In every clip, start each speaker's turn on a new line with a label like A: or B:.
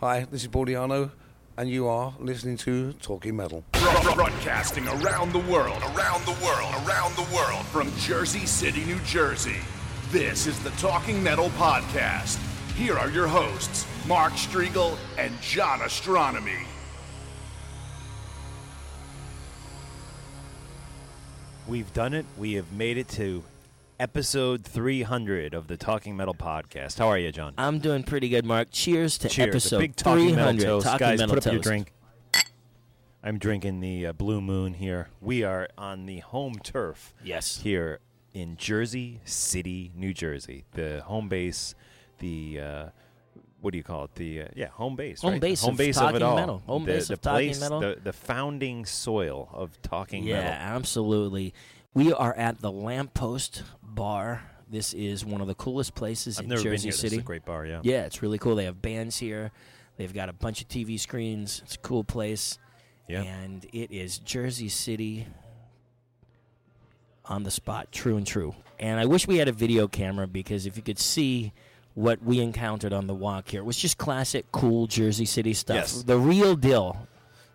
A: Hi, this is Bordiano, and you are listening to Talking Metal.
B: Broadcasting around the world, around the world, around the world from Jersey City, New Jersey. This is the Talking Metal Podcast. Here are your hosts, Mark Strigl and John Ostronomy.
C: We've done it. We have made it to episode 300 of the Talking Metal Podcast. How are you, John?
D: I'm doing pretty good, Mark. Cheers to
C: Cheers.
D: episode
C: A big Talking
D: 300.
C: Metal toast.
D: Talking
C: Guys,
D: Metal
C: put up your drink. I'm drinking the uh, Blue Moon here. We are on the home turf
D: Yes.
C: here in Jersey City, New Jersey. The home base, the uh, what do you call it? The uh, yeah, home base.
D: Home
C: right?
D: base
C: home
D: of
C: base of it
D: Talking
C: all.
D: Metal. Home
C: the,
D: base
C: the
D: of Talking Metal.
C: The, the founding soil of Talking
D: Yeah,
C: Metal.
D: Yeah, absolutely. We are at the Lamppost Bar. This is one of the coolest places
C: I've
D: in
C: never
D: Jersey
C: been here.
D: City.
C: A great bar. Yeah.
D: Yeah, it's really cool. They have bands here. They've got a bunch of TV screens. It's a cool place.
C: Yeah.
D: And it is Jersey City on the spot, true and true. And I wish we had a video camera because if you could see what we encountered on the walk here, it was just classic, cool Jersey City stuff.
C: Yes.
D: The real deal.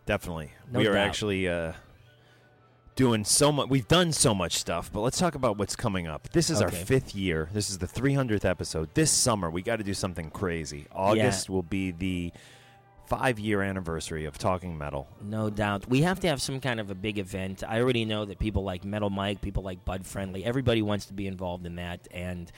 C: Definitely.
D: No
C: we are
D: doubt.
C: actually uh, doing so much. We've done so much stuff, but let's talk about what's coming up. This is our fifth year. This is the 300th episode. This summer, we got to do something crazy. August will be the five year anniversary of Talking Metal.
D: No doubt. We have to have some kind of a big event. I already know that people like Metal Mike, people like Bud Friendly, everybody wants to be involved in that. And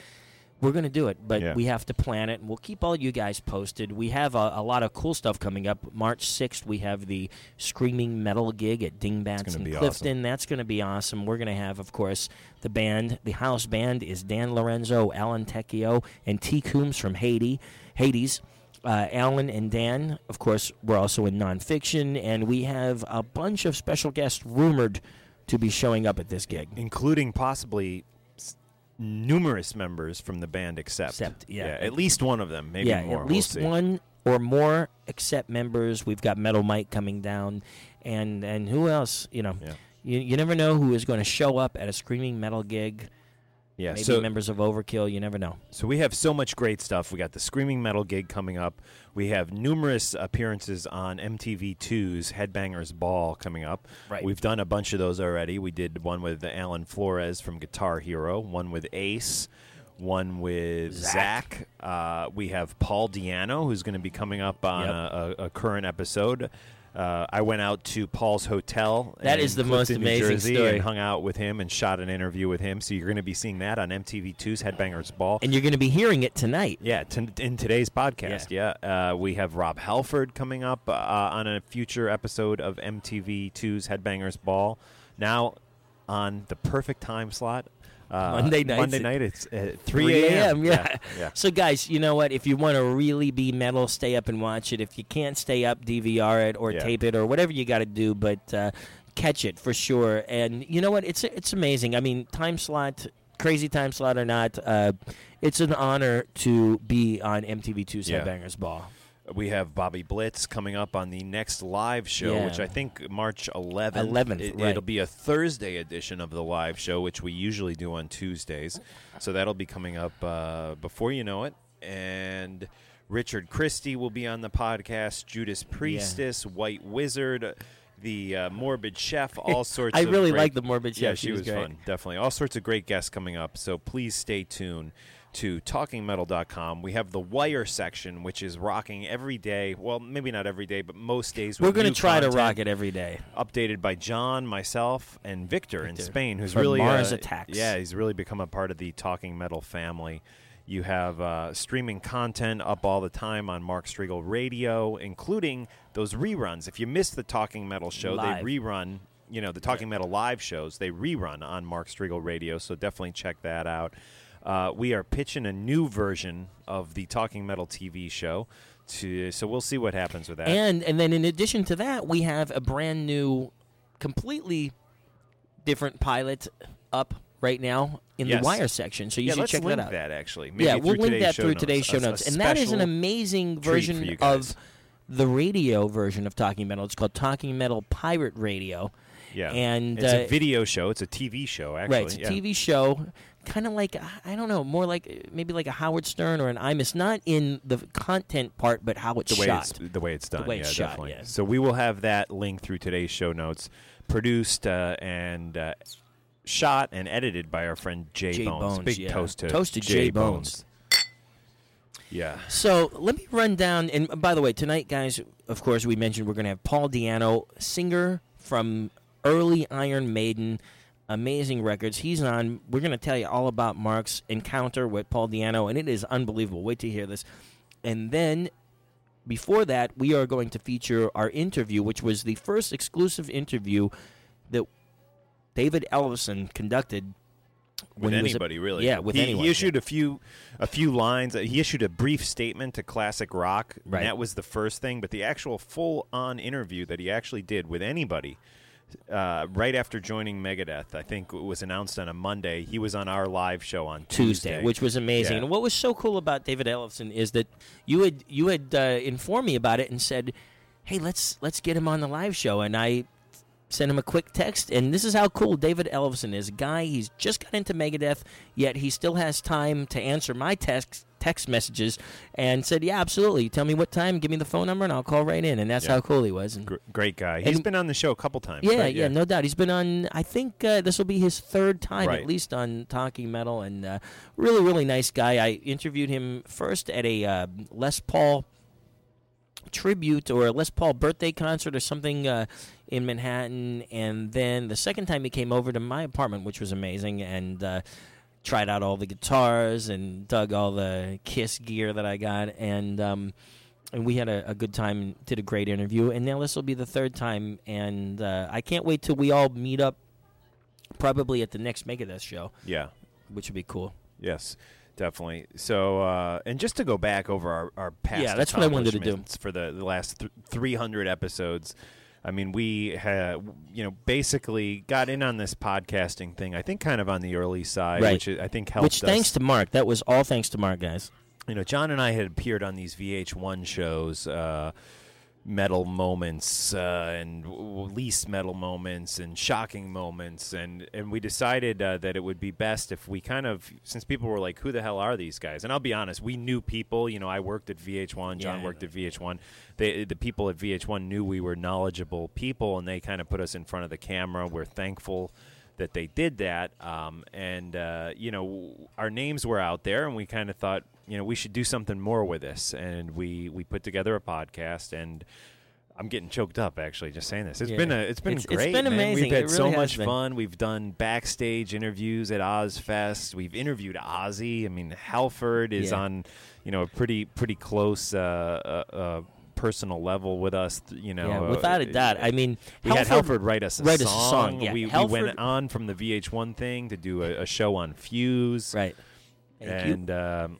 D: we're going to do it, but
C: Yeah.
D: we have to plan it. And we'll keep all you guys posted. We have a, a lot of cool stuff coming up. March 6th, we have the Screaming Metal gig at
C: Dingbatz
D: in Clifton.
C: awesome.
D: That's going to be awesome. We're going to have, of course, the band. The house band is Dan Lorenzo, Alan Tecchio, and T. Coombs from Haiti, Hades. Uh, Alan and Dan, of course, we're also in nonfiction, and we have a bunch of special guests rumored to be showing up at this gig.
C: including possibly numerous members from the band except
D: Except, yeah.
C: at least one of them maybe
D: yeah,
C: more
D: at
C: We'll
D: least
C: see.
D: one or more except members. We've got Metal Mike coming down, and and who else? You know,
C: Yeah.
D: you, you never know who is going to show up at a screaming metal gig.
C: yeah
D: Maybe
C: so
D: members of Overkill. You never know.
C: So we have so much great stuff. We got the Screaming Metal gig coming up. We have numerous appearances on MTV2's Headbangers Ball coming up.
D: Right.
C: We've done a bunch of those already. We did one with Alan Flores from Guitar Hero, one with Ace, one with Zach. Uh, we have Paul Di'Anno, who's going to be coming up on
D: Yep.
C: a, a current episode. Uh, I went out to Paul's hotel.
D: That is the most
C: Clifton, New
D: amazing
C: Jersey,
D: story.
C: And hung out with him and shot an interview with him. So you're going to be seeing that on MTV2's Headbangers Ball.
D: And you're going to be hearing it tonight.
C: Yeah, t- in today's podcast. Yeah, Uh, we have Rob Halford coming up uh, on a future episode of MTV2's Headbangers Ball. Now on the perfect time slot. Uh,
D: Monday nights
C: Monday night, it's at 3 a.m.
D: Yeah.
C: yeah.
D: So, guys, you know what? If you want to really be metal, stay up and watch it. If you can't stay up, DVR it or
C: Yeah.
D: tape it or whatever you got to do, but uh, catch it for sure. And you know what? It's it's amazing. I mean, time slot, crazy time slot or not, uh, it's an honor to be on MTV2's
C: Yeah.
D: Headbangers Ball.
C: We have Bobby Blitz coming up on the next live show,
D: Yeah.
C: which I think March 11th.
D: 11th,
C: It,
D: right.
C: It'll be a Thursday edition of the live show, which we usually do on Tuesdays. So that'll be coming up uh, before you know it. And Richard Christie will be on the podcast. Judas Priestess, White Wizard, the uh, Morbid Chef, all sorts.
D: I really
C: great-
D: like the Morbid
C: Yeah,
D: Chef.
C: she,
D: She was
C: was
D: great.
C: fun. Definitely, all sorts of great guests coming up. So please stay tuned to talkingmetal.com. We have the wire section, which is rocking every day. Well, maybe not every day, but most days.
D: We're
C: going
D: to try to rock it every day.
C: Updated by John, myself, and Victor, in Spain, who's
D: From
C: really
D: Mars
C: uh,
D: Attacks.
C: Yeah, he's really become a part of the Talking Metal family. You have uh, streaming content up all the time on Mark Strigl Radio, including those reruns. If you missed the Talking Metal show,
D: Live.
C: they rerun. You know the Talking Metal live shows. They rerun on Mark Strigl Radio, so definitely check that out. Uh, we are pitching a new version of the Talking Metal TV show, to so we'll see what happens with that.
D: And and then in addition to that, we have a brand new, completely different pilot up right now in
C: Yes.
D: the wire section. So you
C: yeah,
D: should check that out.
C: that actually. Maybe
D: yeah, we'll link that through
C: notes.
D: today's show
C: A- a
D: notes, and that is an amazing version of the radio version of Talking Metal. It's called Talking Metal Pirate Radio.
C: Yeah,
D: and,
C: it's
D: uh,
C: a video show. It's a TV show, actually.
D: right, it's a
C: yeah.
D: TV show, kind of like I don't know, more like maybe like a Howard Stern or an Imus, not in the content part, but how it's
C: the way
D: shot.
C: it's the way it's done.
D: way
C: yeah,
D: it's shot,
C: definitely.
D: yeah.
C: So we will have that link through today's show notes, produced uh, and uh, shot and edited by our friend Jay,
D: Jay
C: Bones.
D: Bones,
C: Big
D: yeah.
C: toast to
D: Toast to
C: Jay,
D: Jay
C: Bones. Yeah.
D: So let me run down. And by the way, tonight, guys, of course, we mentioned we're going to have Paul Di'Anno, singer from early Iron Maiden, amazing records. He's on. We're going to tell you all about Mark's encounter with Paul Di'Anno, and it is unbelievable. Wait to hear this. And then before that, we are going to feature our interview, which was the first exclusive interview that David Ellefson conducted.
C: With
D: when he was a-
C: anybody, really.
D: Yeah, with
C: he,
D: anyone.
C: He issued a few, a few lines. Uh, He issued a brief statement to classic rock. and
D: Right.
C: that was the first thing, but the actual full-on interview that he actually did with anybody, uh, right after joining Megadeth, I think it was announced on a Monday. He was on our live show on
D: Tuesday, which was amazing.
C: Yeah.
D: And what was so cool about David Ellefson is that you had you had uh, informed me about it and said, "Hey, let's let's get him on the live show." And I sent him a quick text, and this is how cool David Ellefson is. A guy, he's just got into Megadeth, yet he still has time to answer my text text messages, and said, "Yeah, absolutely. Tell me what time, give me the phone number, and I'll call right in." And that's
C: Yeah.
D: how cool he was. And
C: Gr- great guy. He's
D: And-
C: been on the show a couple times.
D: yeah,
C: right?
D: yeah, no doubt. He's been on. I think uh, this will be his third time,
C: Right.
D: at least, on Talking Metal, and uh, really, really nice guy. I interviewed him first at a uh, Les Paul tribute or a Les Paul birthday concert or something uh, in Manhattan, and then the second time he came over to my apartment, which was amazing, and. Uh, Tried out all the guitars and dug all the Kiss gear that I got, and um, and we had a, a good time and did a great interview. And now this will be the third time and uh, i can't wait till we all meet up probably at the next megadeth show.
C: Yeah.
D: which would be cool.
C: Yes, definitely. So, uh, and just to go back over our, our past,
D: Yeah, that's what I wanted to do.
C: for the, the last th- 300 episodes. I mean, we had, you know, basically got in on this podcasting thing. I think kind of on the early side,
D: Right.
C: which I think helped
D: which
C: us.
D: thanks to mark that was all thanks to mark guys
C: you know, John and I had appeared on these VH1 shows, uh, metal moments uh, and least metal moments and shocking moments, and and we decided uh, that it would be best if we kind of, since people were like, "Who the hell are these guys?" And I'll be honest, we knew people. You know, I worked at VH1, John
D: Yeah.
C: worked at VH1. They, the people at VH1 knew we were knowledgeable people, and they kind of put us in front of the camera. We're thankful that they did that. Um, and, uh, you know, our names were out there, and we kind of thought, you know, we should do something more with this. And we, we put together a podcast, and I'm getting choked up actually just saying this. It's
D: Yeah.
C: been a, it's been
D: It's- it's
C: great.
D: been
C: man.
D: amazing.
C: We've had
D: It
C: so much
D: been.
C: fun. We've done backstage interviews at Ozzfest. We've interviewed Ozzy. I mean, Halford is
D: Yeah.
C: on, you know, a pretty pretty close uh, uh, uh, personal level with us. You know,
D: yeah
C: uh,
D: without a doubt i mean
C: we had Halford write us a
D: write us a
C: song.
D: song, yeah.
C: We, we went on from the VH1 thing to do a, a show on Fuse,
D: right Thank
C: and um,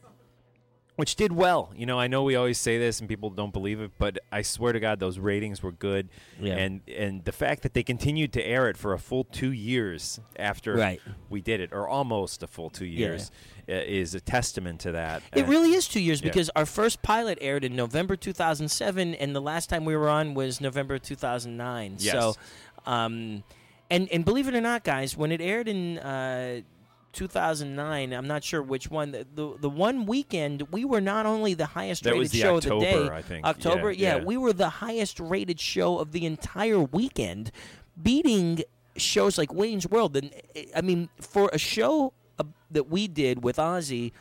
C: which did well. You know, I know we always say this and people don't believe it, but I swear to God, those ratings were good.
D: Yeah.
C: And and the fact that they continued to air it for a full two years after
D: Right.
C: we did it, or almost a full two years, uh, is a testament to that.
D: It
C: And-
D: really is two years
C: Yeah.
D: because our first pilot aired in November 2007, and the last time we were on was November 2009.
C: Yes.
D: So, um, and and believe it or not, guys, when it aired in uh, 2009, I'm not sure which one. The, the the one weekend we were not only the highest
C: That
D: rated
C: the
D: show of the day.
C: October, I think.
D: October,
C: Yeah,
D: yeah,
C: yeah.
D: we were the highest rated show of the entire weekend, beating shows like Wayne's World. And I mean, for a show uh, that we did with Ozzy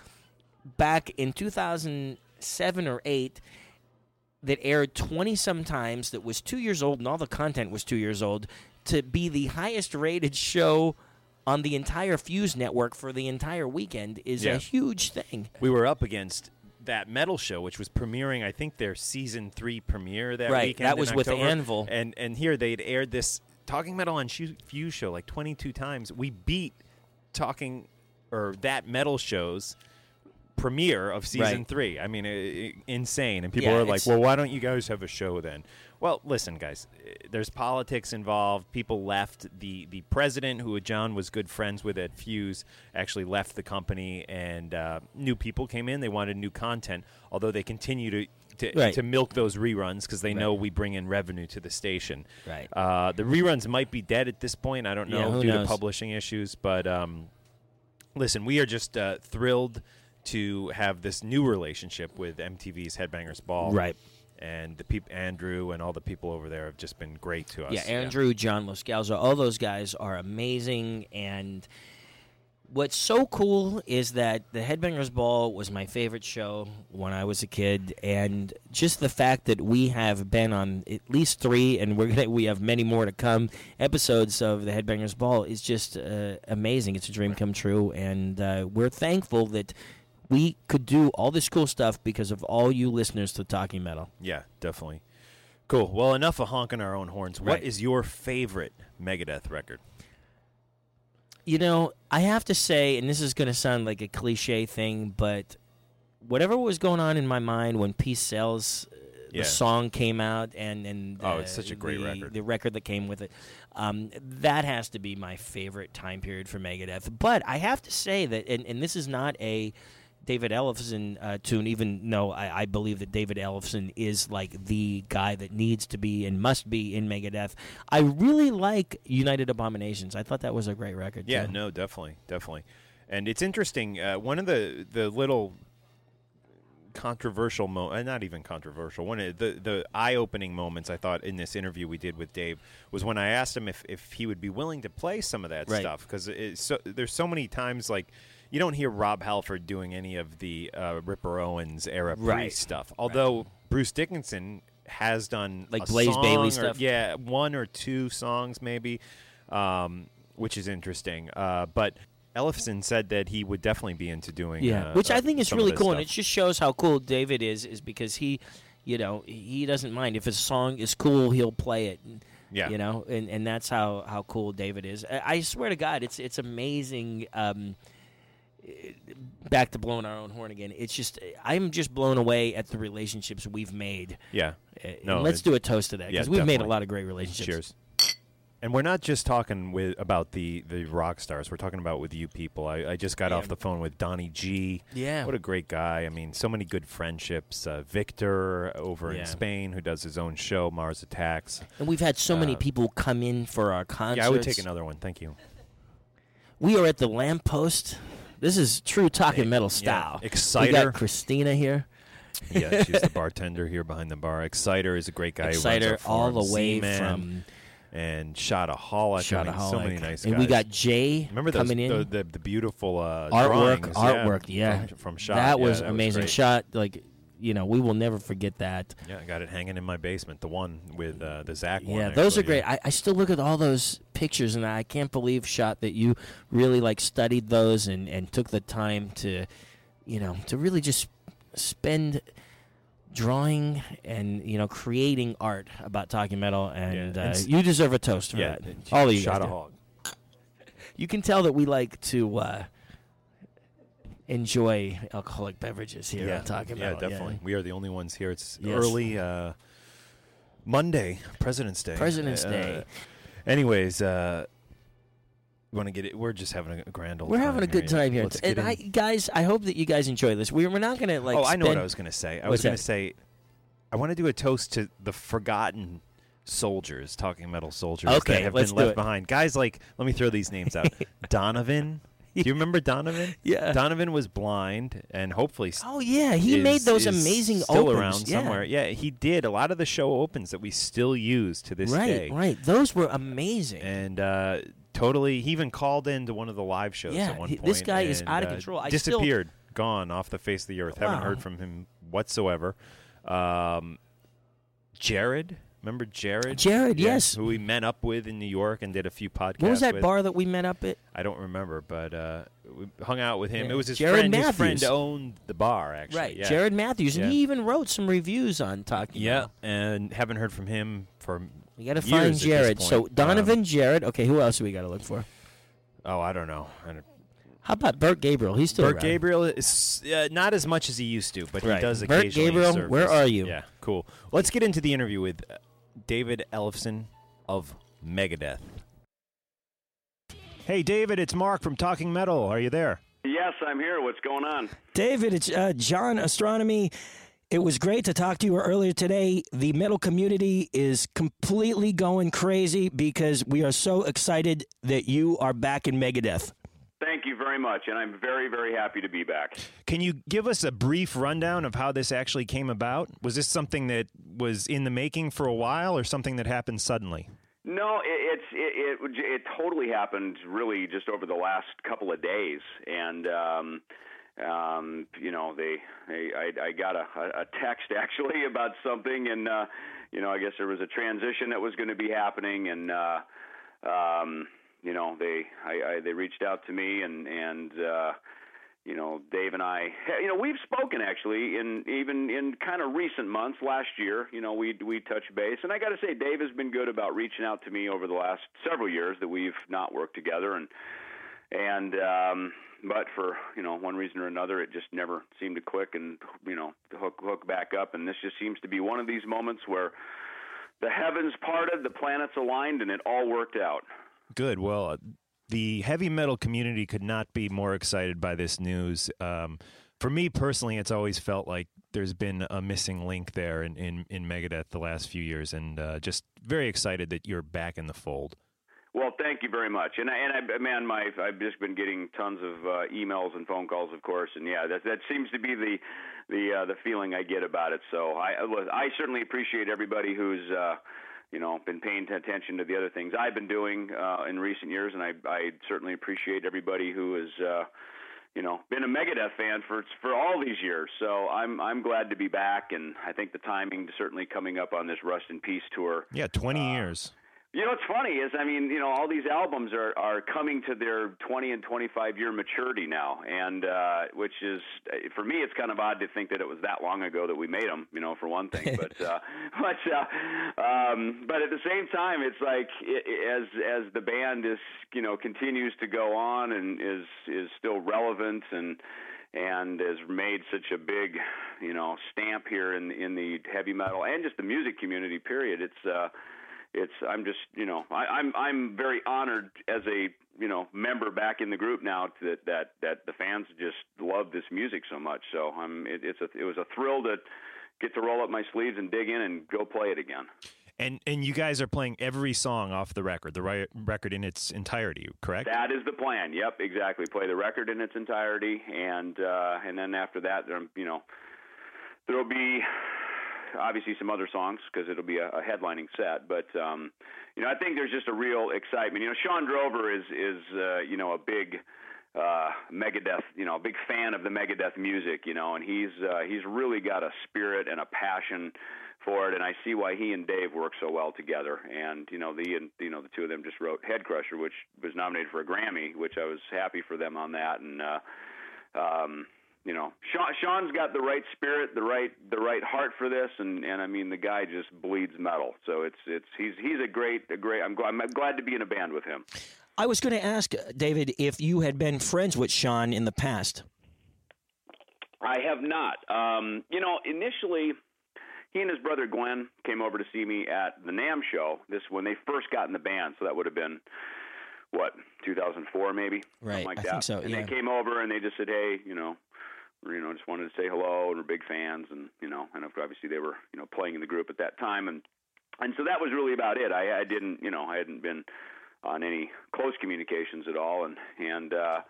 D: back in 2007 or 8 that aired 20 some times that was 2 years old and all the content was 2 years old to be the highest rated show on the entire Fuse network for the entire weekend is
C: Yeah.
D: a huge thing.
C: we were up against that metal show, which was premiering. I think their season three premiere that
D: Right,
C: weekend.
D: that was with. Anvil.
C: and and here they'd aired this Talking Metal on Fuse show like 22 times. We beat Talking or that metal show's premiere of season
D: Right.
C: three. I mean, i i insane. And people
D: Yeah,
C: are like, "Well, why don't you guys have a show then?" Well, listen, guys. eh, There's politics involved. People left. the The president, who John was good friends with at Fuse, actually left the company, and uh, new people came in. They wanted new content, although they continue to. To,
D: Right.
C: to milk those reruns because they know we bring in revenue to the station.
D: Right.
C: Uh, the reruns might be dead at this point. I don't know
D: who
C: due
D: knows?
C: to publishing issues, but um, listen, we are just uh, thrilled to have this new relationship with MTV's Headbangers Ball.
D: Right.
C: And the peop- Andrew and all the people over there have just been great to us.
D: Yeah, Andrew, John Loscalzo, all those guys are amazing. And what's so cool is that the Headbangers Ball was my favorite show when I was a kid, and just the fact that we have been on at least three, and we're gonna we have many more to come episodes of the Headbangers Ball is just uh, amazing. It's a dream come true, and uh, we're thankful that. We could do all this cool stuff because of all you listeners to Talking Metal.
C: Yeah, definitely. Cool. Well, enough of honking our own horns. What
D: Right.
C: is your favorite Megadeth record?
D: You know, I have to say, and this is going to sound like a cliche thing, but whatever was going on in my mind when Peace Sells, uh,
C: Yeah.
D: the song came out, and and
C: Oh,
D: uh,
C: it's such a great
D: the,
C: record.
D: The record that came with it, um, that has to be my favorite time period for Megadeth. But I have to say that, and, and this is not a David Ellefson uh, tune, even though I, I believe that David Ellefson is like the guy that needs to be and must be in Megadeth. I really like United Abominations. I thought that was a great record.
C: Yeah,
D: too.
C: no, definitely, definitely. And it's interesting. Uh, one of the the little controversial mo uh, not even controversial one of the the eye-opening moments I thought in this interview we did with Dave was when I asked him if, if he would be willing to play some of that
D: Right.
C: stuff because so, there's so many times like you don't hear Rob Halford doing any of the uh, Ripper Owens era
D: Right.
C: stuff although Bruce Dickinson has done
D: Like Blaze Bayley
C: or-
D: stuff?
C: yeah one or two songs maybe um, which is interesting uh, but Ellefson said that he would definitely be into doing
D: Yeah,
C: uh,
D: which
C: uh,
D: I think is really cool, and it just shows how cool David is. Is because he, you know, he doesn't mind if a song is cool, he'll play it.
C: Yeah.
D: you know, and, and that's how, how cool David is. I, I swear to God, it's it's amazing. Um, back to blowing our own horn again. It's just I'm just blown away at the relationships we've made.
C: yeah.
D: Uh,
C: No,
D: and let's do a toast to that
C: yeah,
D: because we've made a lot of great relationships.
C: Cheers. And we're not just talking with about the, the rock stars. We're talking about with you people. I, I just got
D: Yeah.
C: off the phone with Donnie G.
D: Yeah.
C: What a great guy. I mean, so many good friendships. Uh, Victor over
D: Yeah.
C: in Spain, who does his own show, Mars Attacks.
D: And we've had so many
C: Uh,
D: people come in for our concerts.
C: Yeah, I would take another one. Thank you.
D: We are at the lamppost. This is true talking metal
C: Yeah.
D: style. We got Christina here.
C: yeah, she's the bartender here behind the bar. Exciter is a great guy.
D: Exciter all the way
C: Z-Man
D: from
C: and Shotaholic. I mean, so many nice
D: and
C: guys.
D: we got Jay
C: Remember those,
D: coming in.
C: the, the the beautiful uh,
D: artwork,
C: drawings,
D: artwork, yeah,
C: from, from Shot.
D: That
C: Yeah,
D: was
C: that
D: amazing.
C: great.
D: Shot like you know we will never forget that.
C: Yeah, I got it hanging in my basement. The one with uh, the Zach one.
D: Yeah, those are great. I, I still look at all those pictures and I can't believe shot that you really like studied those and, and took the time to, you know, to really just spend drawing and you know creating art about talking metal and,
C: Yeah,
D: uh,
C: and
D: you deserve a toast for
C: yeah,
D: that. All of you
C: shot a hog.
D: You can tell that we like to uh, enjoy alcoholic beverages here
C: Yeah,
D: on talking
C: yeah,
D: metal.
C: definitely. We are the only ones here. It's
D: Yes.
C: early uh, Monday, President's Day.
D: President's
C: Uh,
D: Day.
C: Anyways, uh, want to get it? We're just having a grand old.
D: We're having a good
C: yeah.
D: time here, and I, guys. I hope that you guys enjoy this. We, we're not going to like.
C: oh, I know what I was going to say. I was going to say, I want to do a toast to the forgotten soldiers, talking metal soldiers
D: Okay,
C: that have
D: let's
C: been left
D: it.
C: behind. Guys like, let me throw these names out. Donovan. Do you remember Donovan?
D: Yeah.
C: Donovan was blind and hopefully
D: Oh yeah, he
C: is-
D: made those amazing
C: still
D: opens.
C: around
D: yeah.
C: somewhere. Yeah, he did. A lot of the show opens that we still use to this
D: Right,
C: day.
D: right. Right. Those were amazing.
C: And uh, totally, he even called into one of the live shows
D: Yeah,
C: at one
D: he-
C: point.
D: this guy is out of
C: uh,
D: control. I still-
C: disappeared. gone off the face of the earth. Haven't heard from him whatsoever. Um, Jared, remember Jared?
D: Jared, yes.
C: who we met up with in New York and did a few podcasts.
D: What was that
C: with.
D: bar that we met up at?
C: I don't remember, but uh, we hung out with him.
D: Yeah.
C: It was his
D: Jared
C: friend. His friend
D: Matthews.
C: owned the bar, actually.
D: Right,
C: Yeah.
D: Jared Matthews, and
C: Yeah.
D: he even wrote some reviews on Talking.
C: Yeah, and haven't heard from him for.
D: we got to find Jared. So. Donovan,
C: Um,
D: Jared. Okay, who else do we got to look for?
C: oh, I don't know. I don't,
D: How about Bert Gabriel? He's still
C: Bert
D: around.
C: Gabriel is uh, not as much as he used to, but
D: Right.
C: he does occasionally.
D: Bert
C: occasionally.
D: Gabriel,
C: surface.
D: where are you?
C: Yeah, cool. Let's get into the interview with uh, David Ellefson of Megadeth. Hey, David, it's Mark from Talking Metal. Are you there?
E: Yes, I'm here. What's going on?
F: David, it's uh, John Ostronomy. It was great to talk to you earlier today. The metal community is completely going crazy because we are so excited that you are back in Megadeth.
E: Thank you very much, and I'm very, very happy to be back.
C: Can you give us a brief rundown of how this actually came about? Was this something that was in the making for a while, or something that happened suddenly?
E: No, it, it's it, it it totally happened really just over the last couple of days, and um, um, you know they, they I, I got a, a text actually about something, and uh, you know I guess there was a transition that was going to be happening, and uh, um, you know they I, I they reached out to me and and uh, you know Dave and I you know we've spoken actually in even in kind of recent months last year you know we we touched base. And I got to say Dave has been good about reaching out to me over the last several years that we've not worked together. And and um but for you know one reason or another it just never seemed to click and you know to hook hook back up. And this just seems to be one of these moments where the heavens parted the planets aligned and it all worked out
C: Good. Well, uh, the heavy metal community could not be more excited by this news. Um, for me personally, it's always felt like there's been a missing link there in, in, in Megadeth the last few years, and uh, just very excited that you're back in the fold.
E: Well, thank you very much. And I, and I, man, my I've just been getting tons of uh, emails and phone calls, of course, and yeah, that that seems to be the the uh, the feeling I get about it. So I I certainly appreciate everybody who's. Uh, you know, been paying attention to the other things I've been doing uh, in recent years, and I, I certainly appreciate everybody who has, uh, you know, been a Megadeth fan for for all these years. So I'm I'm glad to be back, and I think the timing is certainly coming up on this Rust in Peace tour
C: Yeah, 20 years.
E: You know what's funny is I mean you know all these albums are are coming to their 20 and 25 year maturity now, and uh, which is for me it's kind of odd to think that it was that long ago that we made them. You know, for one thing, but uh, but uh, um, but at the same time, it's like i i- as as the band is you know continues to go on and is is still relevant and and has made such a big you know stamp here in in the heavy metal and just the music community. Period. It's uh, it's I'm just you know I, I'm I'm very honored as a you know member back in the group now that that that the fans just love this music so much. So I'm it, it's a it was a thrill to get to roll up my sleeves and dig in and go play it again.
C: And and you guys are playing every song off the record, the ri- record in its entirety, correct?
E: That is the plan. Yep, exactly. Play the record in its entirety, and uh, and then after that, you know there'll be obviously some other songs because it'll be a, a headlining set. But um, you know, I think there's just a real excitement. You know, Shawn Drover is is uh, you know a big uh Megadeth, you know, a big fan of the Megadeth music, you know, and he's uh he's really got a spirit and a passion for it and I see why he and Dave work so well together. And you know, the and you know, the two of them just wrote Head Crusher which was nominated for a Grammy, which I was happy for them on that and uh um you know, Shawn, Shawn's got the right spirit, the right the right heart for this, and and I mean the guy just bleeds metal. So it's it's he's he's a great a great. I'm glad I'm glad to be in a band with him.
F: I was going to ask, uh, David, if you had been friends with Shawn in the past.
E: I have not. Um, you know, initially, he and his brother Glenn came over to see me at the NAMM show. This when they first got in the band, so that would have been what 2004 maybe,
F: Right,
E: Something like
F: I
E: that.
F: think so,
E: And they came over and they just said, "Hey, you know." You know, just wanted to say hello, and we're big fans, and you know, and obviously they were, you know, playing in the group at that time, and and so that was really about it. I, I didn't, you know, I hadn't been on any close communications at all, and and uh,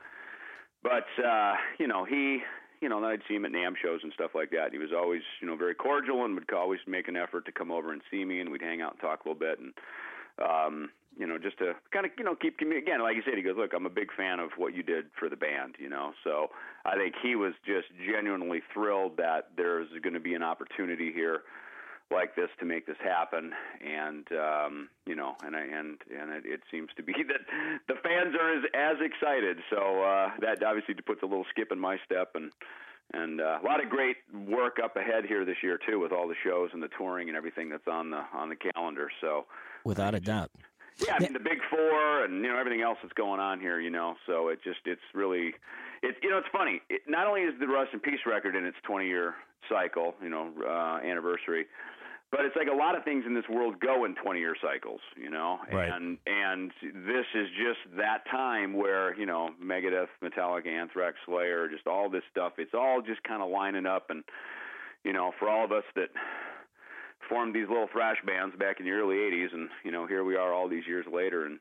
E: but uh, you know he you know I'd see him at NAMM shows and stuff like that. He was always you know very cordial and would always make an effort to come over and see me, and we'd hang out and talk a little bit. And um, you know, just to kind of, you know, keep commu- again, like you said, he goes, look, I'm a big fan of what you did for the band, you know. So I think he was just genuinely thrilled that there's going to be an opportunity here like this to make this happen, and um, you know, and I, and and it, it seems to be that the fans are as as excited. So uh, that obviously puts a little skip in my step, and and uh, a lot of great work up ahead here this year too, with all the shows and the touring and everything that's on the on the calendar. So
F: Without a doubt.
E: Yeah, I mean the big four and you know everything else that's going on here, you know. So it just it's really it's you know it's funny. It, not only is the Rust in Peace record in its 20 year cycle, you know, uh, anniversary, but it's like a lot of things in this world go in 20 year cycles, you know.
C: Right.
E: And and this is just that time where you know Megadeth, Metallica, Anthrax, Slayer, just all this stuff. It's all just kind of lining up, and you know, for all of us that formed these little thrash bands back in the early 80s and you know here we are all these years later and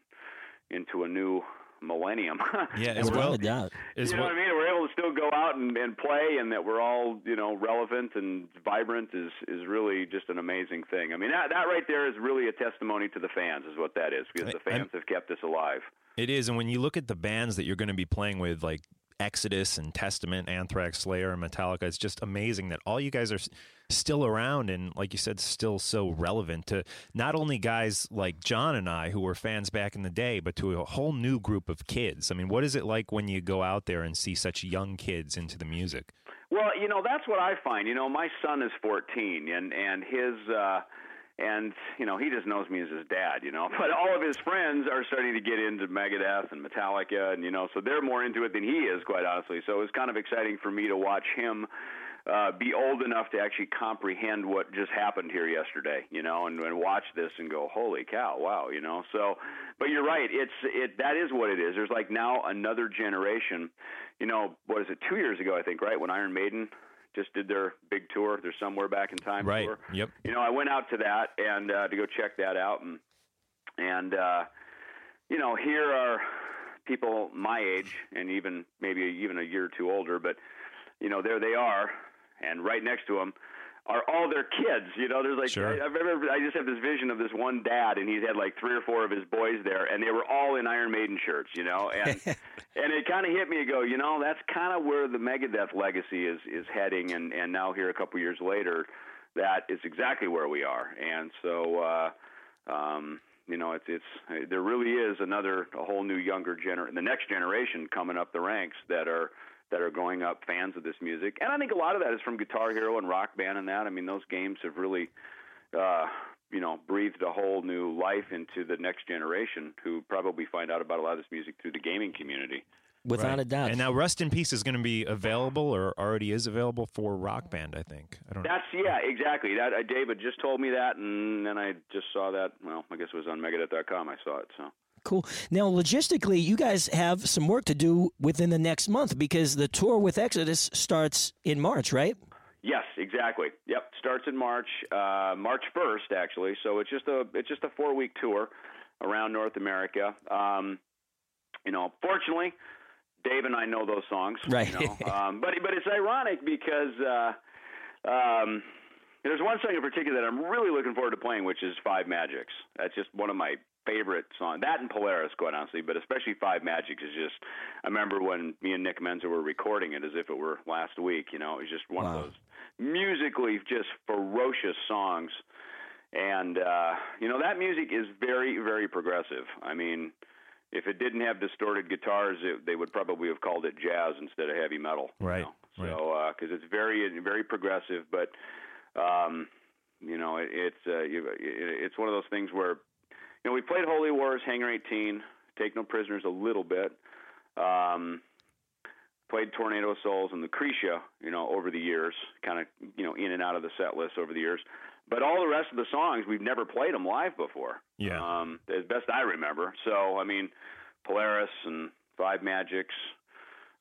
E: into a new millennium
C: Yeah, as well.
F: a doubt.
C: As
E: you know
C: well
E: what I mean? We're able to still go out and, and play, and that we're all you know relevant and vibrant is is really just an amazing thing. I mean, that that right there is really a testimony to the fans, is what that is, because the
C: I- I'm-
E: fans have kept us alive.
C: It is, and when you look at the bands that you're going to be playing with, like Exodus and Testament, Anthrax, Slayer, and Metallica, it's just amazing that all you guys are s- still around and, like you said, still so relevant to not only guys like John and I who were fans back in the day, but to a whole new group of kids. I mean, what is it like when you go out there and see such young kids into the music?
E: Well, you know that's what I find. You know, my son is 14, and and his. uh and you know he just knows me as his dad, you know. But all of his friends are starting to get into Megadeth and Metallica, and you know, so they're more into it than he is, quite honestly. So it was kind of exciting for me to watch him uh, be old enough to actually comprehend what just happened here yesterday, you know, and, and watch this and go, holy cow, wow, you know. So, but you're right, it's it that is what it is. There's like now another generation. You know, what is it? Two years ago, I think, right when Iron Maiden just did their big tour. They're somewhere back in time
C: Right.
E: tour.
C: Yep.
E: You know, I went out to that and uh, to go check that out, and and uh, you know, here are people my age and even maybe even a year or two older, but you know, there they are, and right next to him are all their kids. You know, there's like
C: Sure.
E: I, I remember I just have this vision of this one dad, and he's had like three or four of his boys there, and they were all in Iron Maiden shirts. You know, and and it kind of hit me to go, you know, that's kind of where the Megadeth legacy is is heading, and and now here a couple years later, that is exactly where we are, and so. uh um you know it's it's there really is another a whole new younger gener the next generation coming up the ranks that are that are growing up fans of this music and i think a lot of that is from guitar hero and rock band and that i mean those games have really uh you know breathed a whole new life into the next generation who probably find out about a lot of this music through the gaming community
F: Without
C: Right.
F: a doubt.
C: And now Rust in Peace is going to be available or already is available for Rock Band, I think. I don't know.
E: that's yeah exactly that uh, david just told me that and then i just saw that well i guess it was on megadeth.com i saw it so
F: Cool. Now, logistically, you guys have some work to do within the next month because the tour with Exodus starts in March, right?
E: Yes, exactly. Yep, starts in March, uh, March first, actually. So it's just a it's just a four week tour around North America. Um, you know, fortunately, Dave and I know those songs.
F: Right.
E: You know? um, but but it's ironic because uh, um, there's one song in particular that I'm really looking forward to playing, which is Five Magics. That's just one of my favorite songs. That and Polaris, quite honestly, but especially Five Magics is just. I remember when me and Nick Menza were recording it as if it were last week. You know, it was just one
F: Wow.
E: of those musically just ferocious songs. And uh, you know that music is very, very progressive. I mean, if it didn't have distorted guitars, it, they would probably have called it jazz instead of heavy metal. you
C: Right,
E: know? So because it's very, very progressive, but um, you know it, it's uh, you, it, it's one of those things where you know we played Holy Wars, Hangar 18, Take No Prisoners a little bit. Um, played Tornado of Souls and Lucretia, you know, over the years, kind of, you know, in and out of the set list over the years. But all the rest of the songs, we've never played them live before.
C: Yeah.
E: Um, as best I remember. So, I mean, Polaris and Five Magics.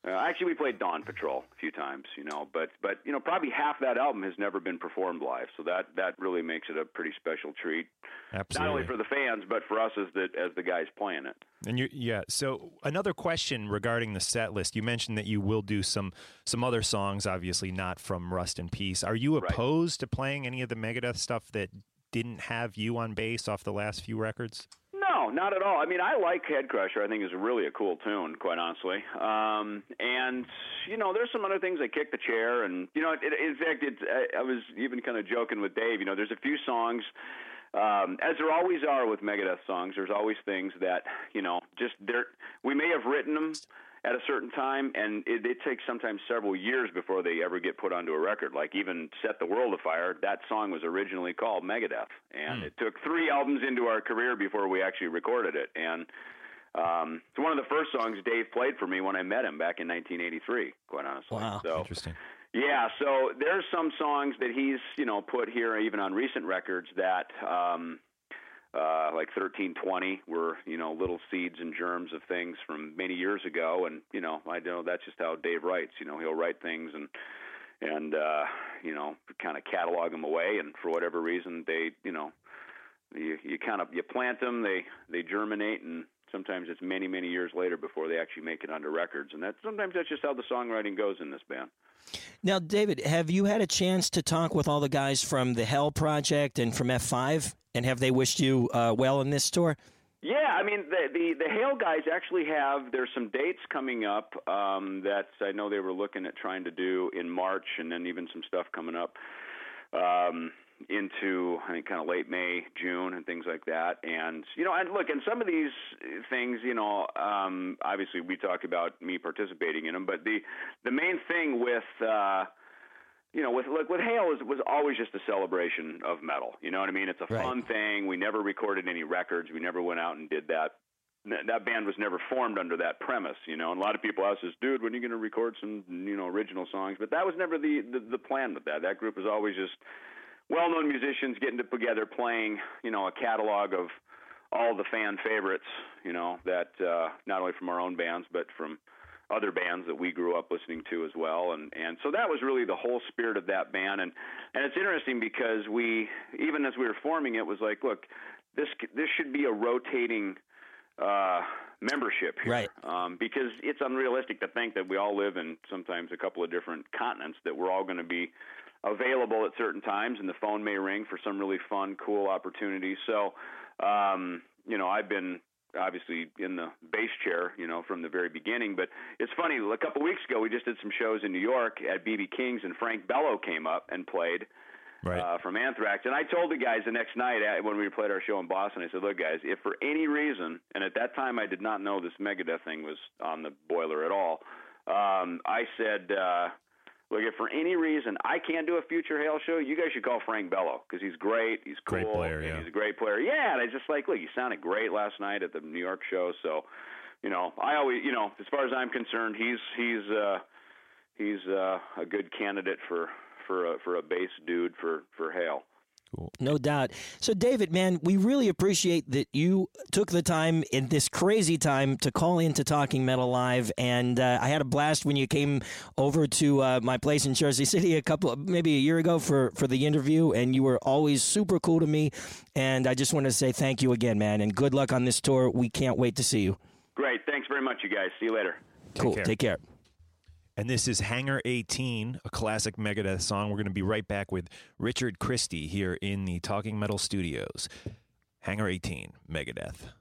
E: Uh, actually, we played Dawn Patrol a few times, you know, but but you know, probably half that album has never been performed live, so that that really makes it a pretty special treat,
C: Absolutely.
E: not only for the fans but for us as the as the guys playing it.
C: And you, yeah. So another question regarding the set list. You mentioned that you will do some some other songs, obviously not from Rust in Peace. Are you
E: Right.
C: opposed to playing any of the Megadeth stuff that didn't have you on bass off the last few records?
E: No, not at all. I mean, I like Head Crusher. I think it's really a cool tune, quite honestly. Um, and you know, there's some other things like Kick the Chair, and you know, it, in fact, it, I, I was even kind of joking with Dave. You know, there's a few songs. Um, as there always are with Megadeth songs, there's always things that you know, just there. We may have written them at a certain time, and it, it takes sometimes several years before they ever get put onto a record. Like even "Set the World Afire," that song was originally called Megadeth, and it took three albums into our career before we actually recorded it. And um, it's one of the first songs Dave played for me when I met him back in 1983. Quite honestly,
F: Wow.
E: so
C: Interesting.
E: yeah, so there's some songs that he's you know put here even on recent records that um, uh, like 1320 were you know little seeds and germs of things from many years ago, and you know I don't know that's just how Dave writes. You know he'll write things and and uh, you know kind of catalog them away, and for whatever reason they you know you you kind of you plant them, they they germinate, and sometimes it's many many years later before they actually make it onto records, and that sometimes that's just how the songwriting goes in this band.
F: Now, David, have you had a chance to talk with all the guys from the Hell Project and from F5? And have they wished you uh, well in this tour?
E: Yeah, I mean the the the Hail guys actually have there's some dates coming up um, that I know they were looking at trying to do in March, and then even some stuff coming up um, into I think kind of late May, June, and things like that. And you know, and look, and some of these things, you know, um, obviously we talk about me participating in them, but the the main thing with uh, you know, with like with Hail was was always just a celebration of metal. You know what I mean? It's a
F: Right.
E: fun thing. We never recorded any records. We never went out and did that. That band was never formed under that premise, you know. And a lot of people ask us, "Dude, when are you going to record some, you know, original songs?" But that was never the, the the plan with that. That group was always just well-known musicians getting together, playing, you know, a catalog of all the fan favorites, you know, that uh, not only from our own bands but from other bands that we grew up listening to as well. And and so that was really the whole spirit of that band. And and it's interesting because we even as we were forming it was like look this this should be a rotating uh membership here.
F: Right.
E: um because it's unrealistic to think that we all live in sometimes a couple of different continents that we're all going to be available at certain times and the phone may ring for some really fun cool opportunities so um you know I've been obviously in the bass chair, you know, from the very beginning. But it's funny. A couple weeks ago, we just did some shows in New York at BB King's, and Frank Bello came up and played
C: Right.
E: uh, from Anthrax. And I told the guys the next night uh, when we played our show in Boston, I said, "Look, guys, if for any reason, and at that time I did not know this Megadeth thing was on the boiler at all, um, I said." Uh, Look, if for any reason I can't do a future Hail show, you guys should call Frank Bello because he's great. He's cool.
C: Great player, yeah.
E: He's a great player. Yeah, and I just like, look, you sounded great last night at the New York show. So, you know, I always, you know, as far as I'm concerned, he's he's uh, he's uh, a good candidate for for a, for a bass dude for for Hale.
F: No doubt. So, David, man, we really appreciate that you took the time in this crazy time to call into Talking Metal Live. And uh, I had a blast when you came over to uh, my place in Jersey City a couple, maybe a year ago for, for the interview. And you were always super cool to me. And I just want to say thank you again, man. And good luck on this tour. We can't wait to see you.
E: Great. Thanks very much, you guys. See you later.
F: cool.
C: care.
F: Take care.
C: And this is Hangar 18, a classic Megadeth song. We're going to be right back with Richard Christie here in the Talking Metal Studios. Hangar 18, Megadeth.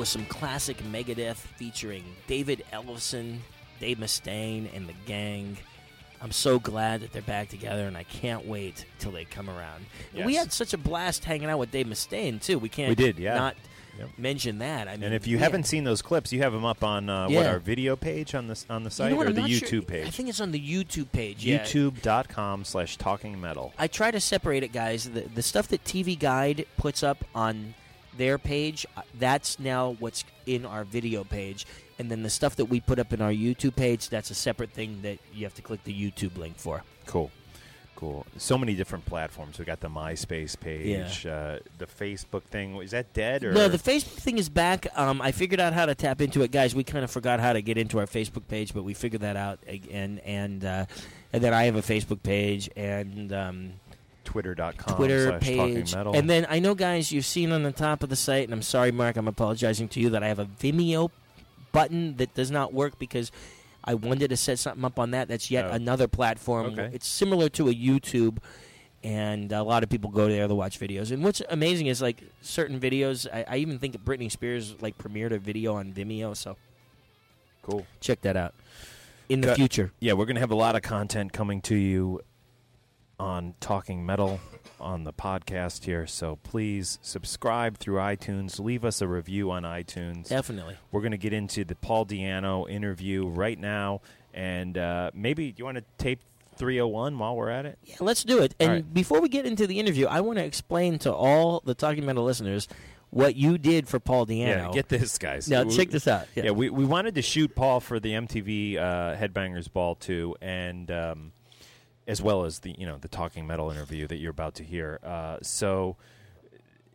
D: Was some classic Megadeth featuring David Ellefson, Dave Mustaine, and the gang. I'm so glad that they're back together, and I can't wait till they come around. And We had such a blast hanging out with Dave Mustaine too. We can't
C: We did, yeah.
D: not
C: Yep.
D: mention that. I mean,
C: And if you
D: we
C: haven't seen those clips, you have them up on uh, what our video page on the on the
D: You
C: site
D: know what,
C: or
D: I'm
C: the YouTube
D: sure-
C: page.
D: I think it's on the YouTube page. Yeah.
C: YouTube.com slash talking metal.
D: I try to separate it, guys. The, the stuff that TV Guide puts up on their page, uh, that's now what's in our video page. And then the stuff that we put up in our YouTube page, that's a separate thing that you have to click the YouTube link for.
C: Cool. Cool. So many different platforms. We got the MySpace page, uh, the Facebook thing. Is that dead or
D: No, the Facebook thing is back. Um, I figured out how to tap into it, guys. We kind of forgot how to get into our Facebook page, but we figured that out again. And uh, and then I have a Facebook page and um,
C: Twitter.com
D: Twitter
C: slash
D: page.
C: metal.
D: And then I know, guys, you've seen on the top of the site, and I'm sorry, Mark, I'm apologizing to you that I have a Vimeo button that does not work because I wanted to set something up on that. That's yet
C: Oh.
D: another platform.
C: Okay.
D: It's similar to a YouTube. And a lot of people go there to watch videos. And what's amazing is like certain videos. I, I even think Britney Spears like premiered a video on Vimeo. So
C: cool.
D: check that out in the future.
C: Yeah, we're going to have a lot of content coming to you on Talking Metal on the podcast here. So please subscribe through iTunes. Leave us a review on iTunes.
D: Definitely.
C: We're going to get into the Paul Di'Anno interview right now. And uh, maybe, you want to tape 301 while we're at it?
D: Yeah, let's do it. And
C: right.
D: before we get into the interview, I want to explain to all the Talking Metal listeners what you did for Paul Di'Anno.
C: Yeah, get this, guys.
D: Now,
C: We-
D: check this out.
C: Yeah,
D: Yeah.
C: we, we wanted to shoot Paul for the MTV uh, Headbangers Ball too, and um, as well as the you know the Talking Metal interview that you're about to hear. Uh, so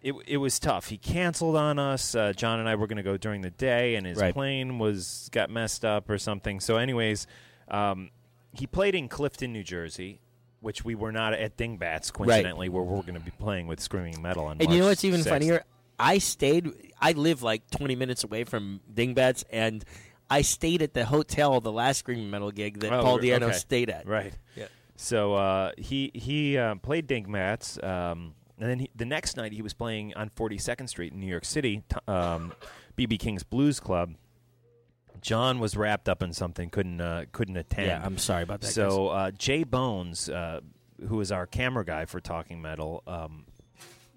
C: it it was tough. He canceled on us. Uh, John and I were going to go during the day, and his
D: Right.
C: plane was got messed up or something. So, anyways, um, he played in Clifton, New Jersey. Which we were not at Dingbatz, coincidentally, where we're going to be playing with Screaming Metal on
D: and you know what's even
C: 6th.
D: funnier? I stayed. I live like 20 minutes away from Dingbatz, and I stayed at the hotel the last Screaming Metal gig that
C: Oh,
D: Paul Di'Anno
C: okay.
D: stayed at.
C: Right.
D: Yeah.
C: So uh, he he uh, played Dingbatz, um, and then he, the next night he was playing on 42nd Street in New York City, t- um, BB King's Blues Club. John was wrapped up in something, couldn't uh, couldn't attend.
D: Yeah, I'm sorry about that.
C: So uh, Jay Bones, uh, who is our camera guy for Talking Metal, um,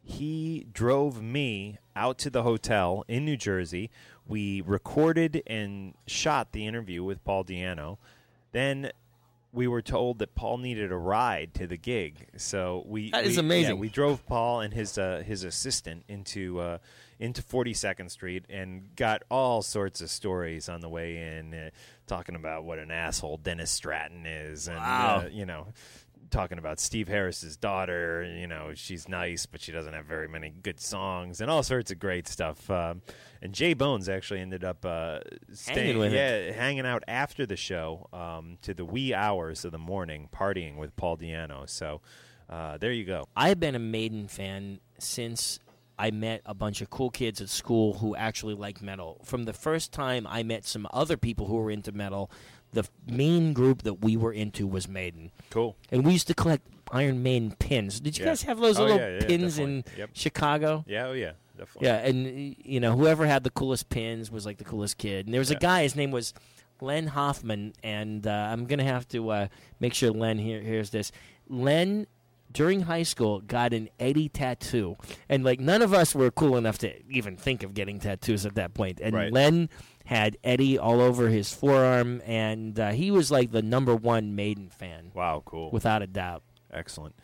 C: he drove me out to the hotel in New Jersey. We recorded and shot the interview with Paul Di'Anno. Then we were told that Paul needed a ride to the gig, so we
D: That is
C: we-
D: amazing.
C: Yeah, we drove Paul and his uh, his assistant into uh, into 42nd Street and got all sorts of stories on the way in, uh, talking about what an asshole Dennis Stratton is, and
D: Wow.
C: uh, you know, talking about Steve Harris's daughter. You know, she's nice, but she doesn't have very many good songs, and all sorts of great stuff. Um, and Jay Bones actually ended up uh, staying,
D: with him.
C: yeah, hanging out after the show um, to the wee hours of the morning, partying with Paul Di'Anno. So uh, there you go.
D: I've been a Maiden fan since I met a bunch of cool kids at school who actually like metal. From the first time I met some other people who were into metal, the main group that we were into was Maiden.
C: Cool.
D: And we used to collect Iron Maiden pins. Did you
C: Yeah.
D: guys have those
C: Oh,
D: little
C: yeah, yeah,
D: pins in.
C: Yep.
D: Chicago?
C: Yeah, oh yeah, definitely.
D: Yeah, and you know, whoever had the coolest pins was like the coolest kid. And there was a guy, his name was Len Hoffman, and uh, I'm gonna have to uh, make sure Len hear, hears this. Len, during high school, got an Eddie tattoo, and like none of us were cool enough to even think of getting tattoos at that point. And
C: Right.
D: Len had Eddie all over his forearm, and uh, he was like the number one Maiden fan,
C: Wow, cool.
D: without a doubt.
C: Excellent.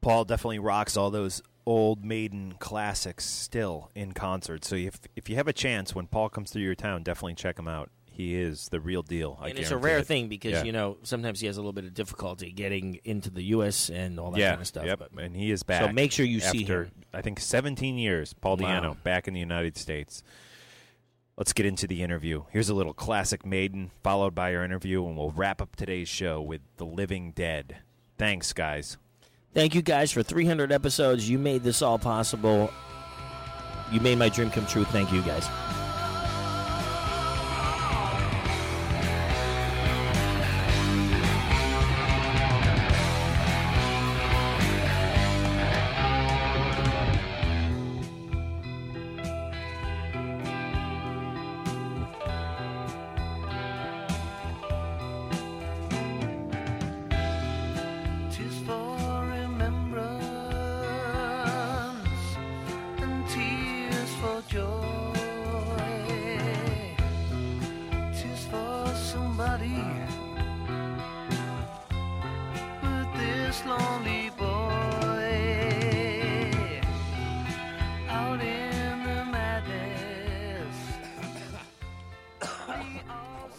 C: Paul definitely rocks all those old Maiden classics still in concert. So if if you have a chance when Paul comes through your town, definitely check him out. He is the real deal. I
D: and it's a rare
C: it.
D: thing because
C: Yeah.
D: you know sometimes he has a little bit of difficulty getting into the U.S. and all that
C: yeah,
D: kind of stuff.
C: Yep.
D: But
C: and he is back.
D: So make sure you see him.
C: I think 17 years. Paul
D: Wow.
C: Di'Anno back in the United States. Let's get into the interview. Here's a little classic Maiden, followed by our interview, and we'll wrap up today's show with the Living Dead. Thanks, guys.
D: thank you guys for 300 episodes. You made this all possible. You made my dream come true. Thank you guys.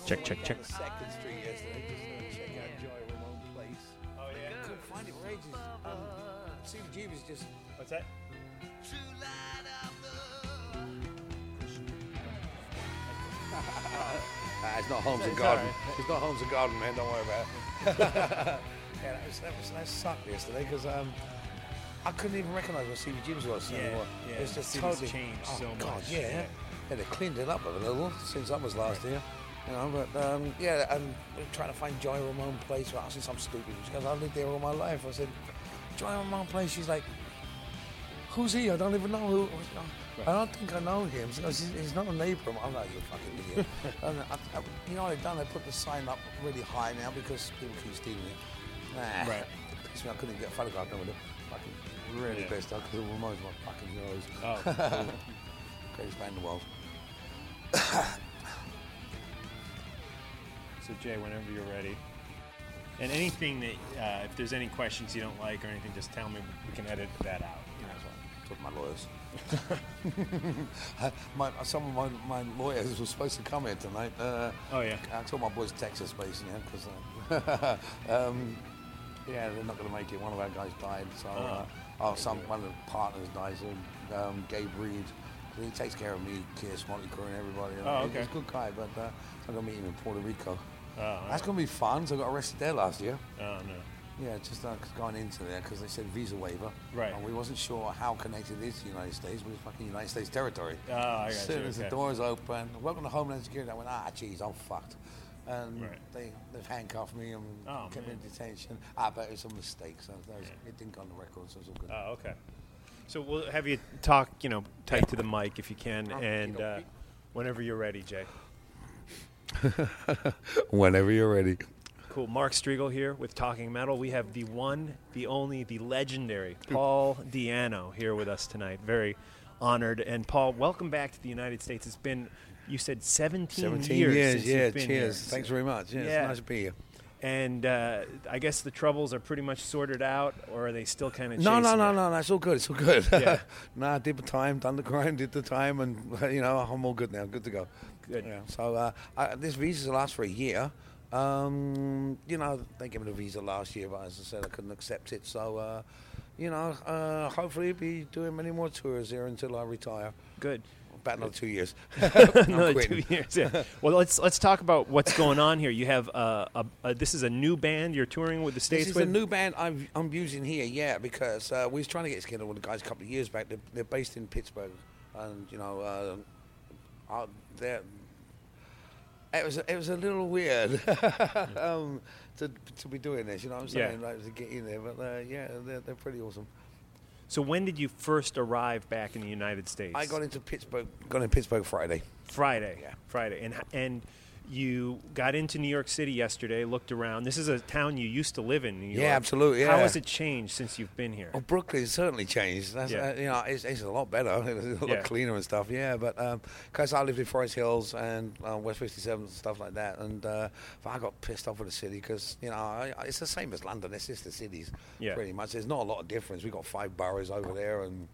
C: Check, check, check.
A: Second Street yesterday, just check out Joey Ramone Place. Oh yeah. Couldn't find it for ages. Um, CBGB's just.
C: What's that?
A: Ah, it's not Holmes and
C: It's
A: Garden.
C: all right.
A: It's not Holmes and Garden, man. Don't worry about it. yeah, that, was, that, was, that sucked yesterday because um, I couldn't even recognise what CBGB's was
C: Yeah,
A: anymore.
C: yeah,
A: It's just totally
C: changed
A: oh,
C: so
A: God,
C: much,
A: Yeah.
C: yeah.
A: yeah, they cleaned it up a little since that was last year. You know, but um, yeah, and we're trying to find Joey Ramone Place. Well, I said something stupid. She goes, "I've lived there all my life." I said, "Joey Ramone Place." She's like, "Who's he? I don't even know who." I don't think I know him. Goes, "He's, he's not a neighbour." I'm like, "You fucking idiot!" and I, I, you know what they've done? They put the sign up really high now because people keep stealing it. Nah,
C: Right.
A: it pissed me. I couldn't get a photograph done with it. Fucking really
C: Yeah.
A: pissed off because Ramones were fucking heroes.
C: Oh,
A: Greatest band in the world.
C: So Jay, whenever you're ready. And anything that, uh, if there's any questions you don't like or anything, just tell me. We can edit that out. You know,
A: Talk to my lawyers. my, some of my, my lawyers were supposed to come here tonight. Uh,
C: Oh, yeah.
A: I told my boys Texas based yeah, because uh, um, yeah, they're not going to make it. One of our guys died, so uh, oh, some one of the partners died. So um, Gabe Reed, he takes care of me, Kiss, Mötley Crüe, and everybody.
C: Oh, okay.
A: He's a good guy, but uh, I'm going to meet him in Puerto Rico.
C: Oh,
A: That's going to be fun. So I got arrested there last year.
C: Oh no.
A: Yeah, just uh, going into there because they said visa waiver.
C: Right.
A: And we wasn't sure how connected it is to the United States, but it's fucking United States territory.
C: Oh, I got
A: as soon
C: you,
A: as
C: okay.
A: the doors open, welcome to Homeland Security, I went, ah, geez, I'm fucked. And
C: Right.
A: they, they've handcuffed me and
C: Oh,
A: kept me in detention. Ah, but it was a mistake, so was, it didn't go on the record, so it's all good.
C: Oh, okay. So we'll have you talk, you know, tight to the mic if you can, and uh, whenever you're ready, Jay.
A: Whenever you're ready.
C: Cool. Mark Strigl here with Talking Metal. We have the one, the only, the legendary Paul Di'Anno here with us tonight. Very honored. And Paul, welcome back to the United States. It's been, you said 17,
A: 17
C: years.
A: years, yeah, cheers.
C: here.
A: Thanks very much. Yeah,
C: Yeah.
A: it's nice to be here.
C: And uh, I guess the troubles are pretty much sorted out, or are they still kind of
A: No, no, no, no, no, it's all good. It's all good.
C: Yeah.
A: no, I did the time, done the crime, did the time, and you know I'm all good now. Good to go.
C: Good.
A: Yeah. So uh, I, this visa lasts for a year. Um, you know, they gave me the visa last year, but as I said, I couldn't accept it. So, uh, you know, uh, hopefully, be doing many more tours here until I retire.
C: Good.
A: About another two years.
C: Another two years. Yeah. Well, let's let's talk about what's going on here. You have uh, a, a this is a new band you're touring with the states
A: This is
C: with.
A: a new band I'm, I'm using here, yeah, because uh, we was trying to get together with the guys a couple of years back. They're, they're based in Pittsburgh, and you know, uh, they're. It was it was a little weird um, to to be doing this. You know what I'm
C: Yeah.
A: saying? Like to get in there, but uh, yeah, they're, they're pretty awesome.
C: So when did you first arrive back in the United States?
A: I got into Pittsburgh. Got in Pittsburgh Friday.
C: Friday.
A: Yeah.
C: Friday. And and you got into New York City yesterday. Looked around. This is a town you used to live in. New York.
A: Yeah, absolutely,
C: How has it changed since you've been here?
A: Well, Brooklyn's certainly changed. That's,
C: Yeah.
A: uh, you know, it's, it's a lot better. It's a lot
C: Yeah.
A: cleaner and stuff. Yeah, but because I lived in Forest Hills and uh, West 57 and stuff like that, and uh, I got pissed off with the city because you know I- it's the same as London. It's just the cities,
C: Yeah.
A: pretty much. There's not a lot of difference. We've got five boroughs over there, and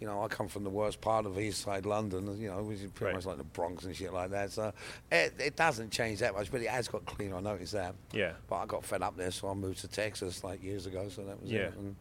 A: you know I come from the worst part of East Side London. You know, which is pretty
C: Right.
A: much like the Bronx and shit like that. So it, it doesn't change that much, but it has got cleaner. I noticed that.
C: Yeah.
A: But I got fed up there, so I moved to Texas like years ago. So that was
C: Yeah.
A: it. And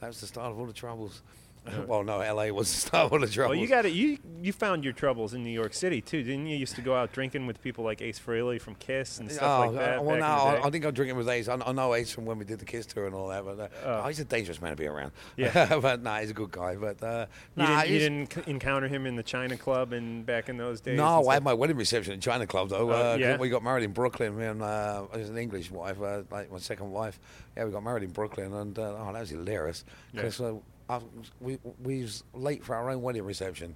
A: that was the start of all the troubles. well, no, LA was the start of the troubles.
C: Well, you got it. You you found your troubles in New York City too, didn't you? You used to go out drinking with people like Ace Frehley from Kiss and stuff
A: Oh,
C: like that.
A: uh, well, no,
C: in the
A: I,
C: think
A: I didn't drinking with Ace. I, I know Ace from when we did the Kiss tour and all that, but uh,
C: Oh.
A: oh, he's a dangerous man to be around.
C: Yeah.
A: but nah, he's a good guy. But uh,
C: You
A: nah,
C: didn't, you didn't c- encounter him in the China Club and back in those days.
A: No, I had my wedding reception at China Club though.
C: Oh,
A: uh,
C: yeah?
A: we got married in Brooklyn. Me and uh, an English wife, uh, like my second wife. Yeah, we got married in Brooklyn, and uh, oh, that was hilarious
C: Yeah.
A: because I- we we was late for our own wedding reception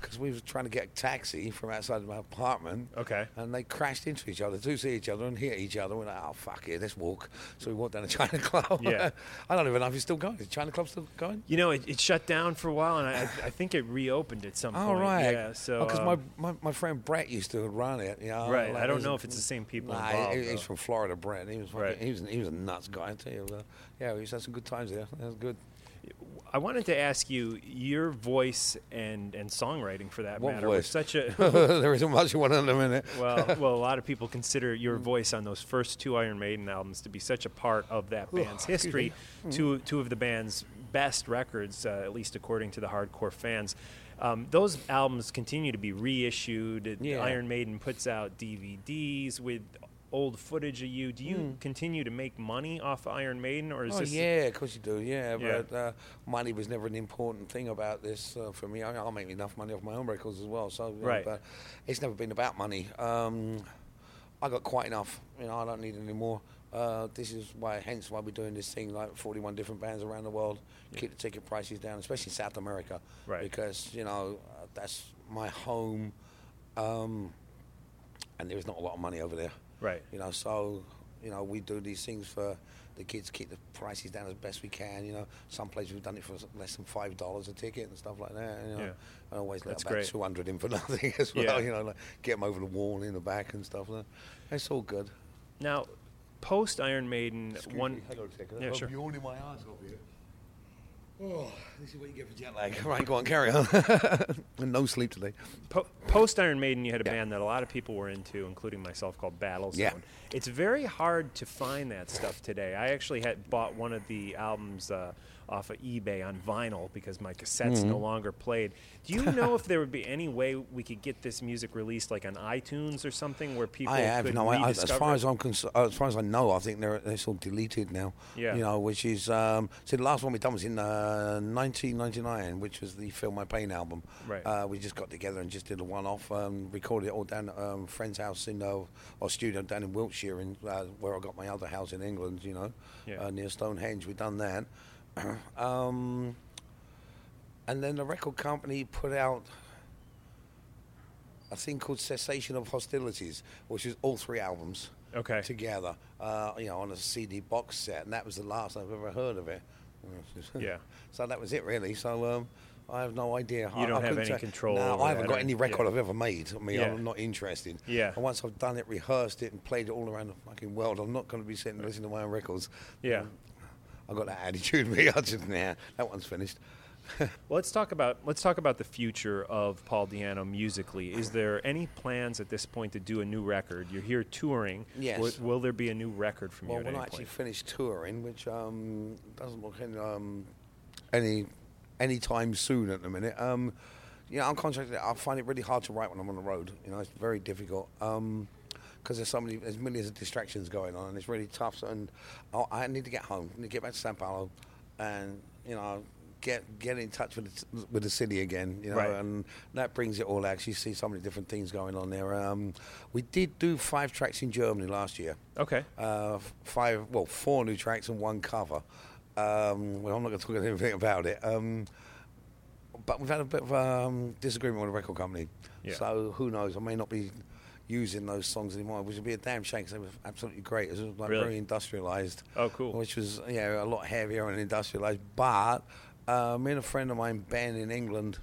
A: because we was trying to get a taxi from outside of my apartment.
C: Okay.
A: And they crashed into each other, to see each other and hit each other. We're like, oh fuck it, let's walk. So we walked down to China Club.
C: Yeah.
A: I don't even know if it's still going. Is China Club still going?
C: You know, it, it shut down for a while, and I, I think it reopened at some
A: Oh
C: point.
A: right.
C: Yeah. So
A: because
C: um,
A: my, my my friend Brett used to run it. You know,
C: Right,
A: like,
C: I don't know if it's the same people
A: Nah,
C: involved,
A: he- he's from Florida, Brett. He was fucking,
C: Right.
A: he was he was a nuts guy. I tell you. But, yeah, we used to have some good times there. That was good.
C: I wanted to ask you your voice and, and songwriting for that
A: What
C: matter was such a
A: there isn't much you want in a minute.
C: well well a lot of people consider your voice on those first two Iron Maiden albums to be such a part of that band's history. Two two of the band's best records, uh, at least according to the hardcore fans. Um, those albums continue to be reissued.
A: Yeah.
C: Iron Maiden puts out DVDs with old footage of you. Do you continue to make money off Iron Maiden, or is.
A: Oh
C: this?
A: yeah, of course you do. Yeah,
C: Yeah.
A: but uh, money was never an important thing about this uh, for me. I, I'll make enough money off my own records as well. So,
C: Right.
A: but it's never been about money. Um, I got quite enough. You know, I don't need any more. Uh, this is why, hence why we're doing this thing, like 41 different bands around the world. Keep the ticket prices down, especially South America,
C: Right.
A: Because you know uh, that's my home, um, and there's not a lot of money over there.
C: Right.
A: You know, so you know we do these things for the kids, keep the prices down as best we can. You know, some places we've done it for less than five dollars a ticket and stuff like that. You know,
C: Yeah.
A: I always let about two hundred in for nothing as well.
C: Yeah.
A: You know, like get them over the wall in the back and stuff. Like that. It's all good.
C: Now, post Iron Maiden, one.
A: Hang on a second.
C: Yeah, sure.
A: yawning my ass off here. Oh, this is what you get for jet lag. Right, go on, carry on. and no sleep today.
C: Po- Post Iron Maiden, you had a band that a lot of people were into, including myself, called Battlezone.
A: Yeah.
C: It's very hard to find that stuff today. I actually had bought one of the albums uh, off of eBay on vinyl because my cassettes
A: Mm-hmm.
C: no longer played. Do you know if there would be any way we could get this music released, like on iTunes or something, where people
A: I have no. I, as far as I'm cons- uh, as far as I know, I think they're they're all deleted now.
C: Yeah.
A: You know, which is um, see the last one we done was in uh, 1999, which was the Feel My Pain album.
C: Right.
A: Uh, we just got together and just did a one-off, um, recorded it all down at um, friend's house in uh, or studio down in Wiltshire, in uh, where I got my other house in England. You know,
C: Yeah.
A: uh, near Stonehenge. We done that. um, and then the record company put out a thing called Cessation of Hostilities, which is all three albums
C: Okay.
A: together, uh, you know, on a CD box set, and that was the last I've ever heard of it.
C: Yeah.
A: so that was it, really. So um, I have no idea.
C: You
A: I,
C: don't
A: I
C: have any
A: say-
C: control
A: No, I haven't got any record
C: yeah.
A: I've ever made. I mean,
C: Yeah.
A: I'm not interested.
C: Yeah.
A: And once I've done it, rehearsed it, and played it all around the fucking world, I'm not going to be sitting and listening to my own records.
C: Yeah.
A: Um, I've got that attitude. Me, I just nah, that one's finished.
C: Well, let's talk about let's talk about the future of Paul Di'Anno musically. Is there any plans at this point to do a new record? You're here touring.
A: Yes.
C: Will, will there be a new record from
A: Well,
C: you at
A: when I actually
C: point?
A: finish touring, which um, doesn't look any, um, any any time soon at the minute, um, you know, I'm contracted. I find it really hard to write when I'm on the road. You know, it's very difficult because there's so many, there's millions of distractions going on, and it's really tough. So, and I, I need to get home. I need to get back to Sao Paulo, and you know. Get get in touch with the, with the city again, you know,
C: Right.
A: and that brings it all. out. You see so many different things going on there. Um, we did do five tracks in Germany last year
C: Okay.
A: uh, five, well, four new tracks and one cover. Um, well, I'm not going to talk anything about it. Um, but we've had a bit of um, disagreement with the record company.
C: Yeah.
A: So who knows? I may not be using those songs anymore, which would be a damn shame because they were absolutely great. It was like
C: Really?
A: very industrialized.
C: Oh, cool.
A: Which was yeah a lot heavier and industrialized. But uh, me and a friend of mine, Ben in England,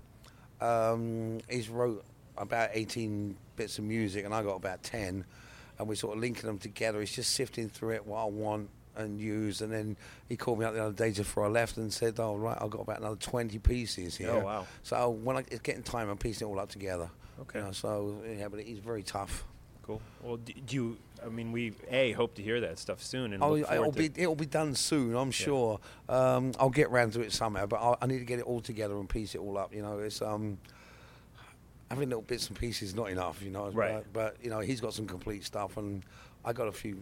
A: um, he's wrote about 18 bits of music, and I got about 10, and we're sort of linking them together. He's just sifting through it, what I want and use, and then he called me up the other day just before I left and said, "Oh right, I've got about another 20 pieces here."
C: Oh, wow.
A: So when I, it's getting time, I'm piecing it all up together.
C: Okay.
A: You know, so yeah, but he's very tough.
C: Cool. Well, do you? I mean, we a hope to hear that stuff soon, and
A: Oh, it'll be it'll be done soon, I'm sure. Um, I'll get round to it somehow, but i I need to get it all together and piece it all up. You know, it's um, having little bits and pieces is not enough. You know,
C: Right.
A: But, but you know, he's got some complete stuff, and I got a few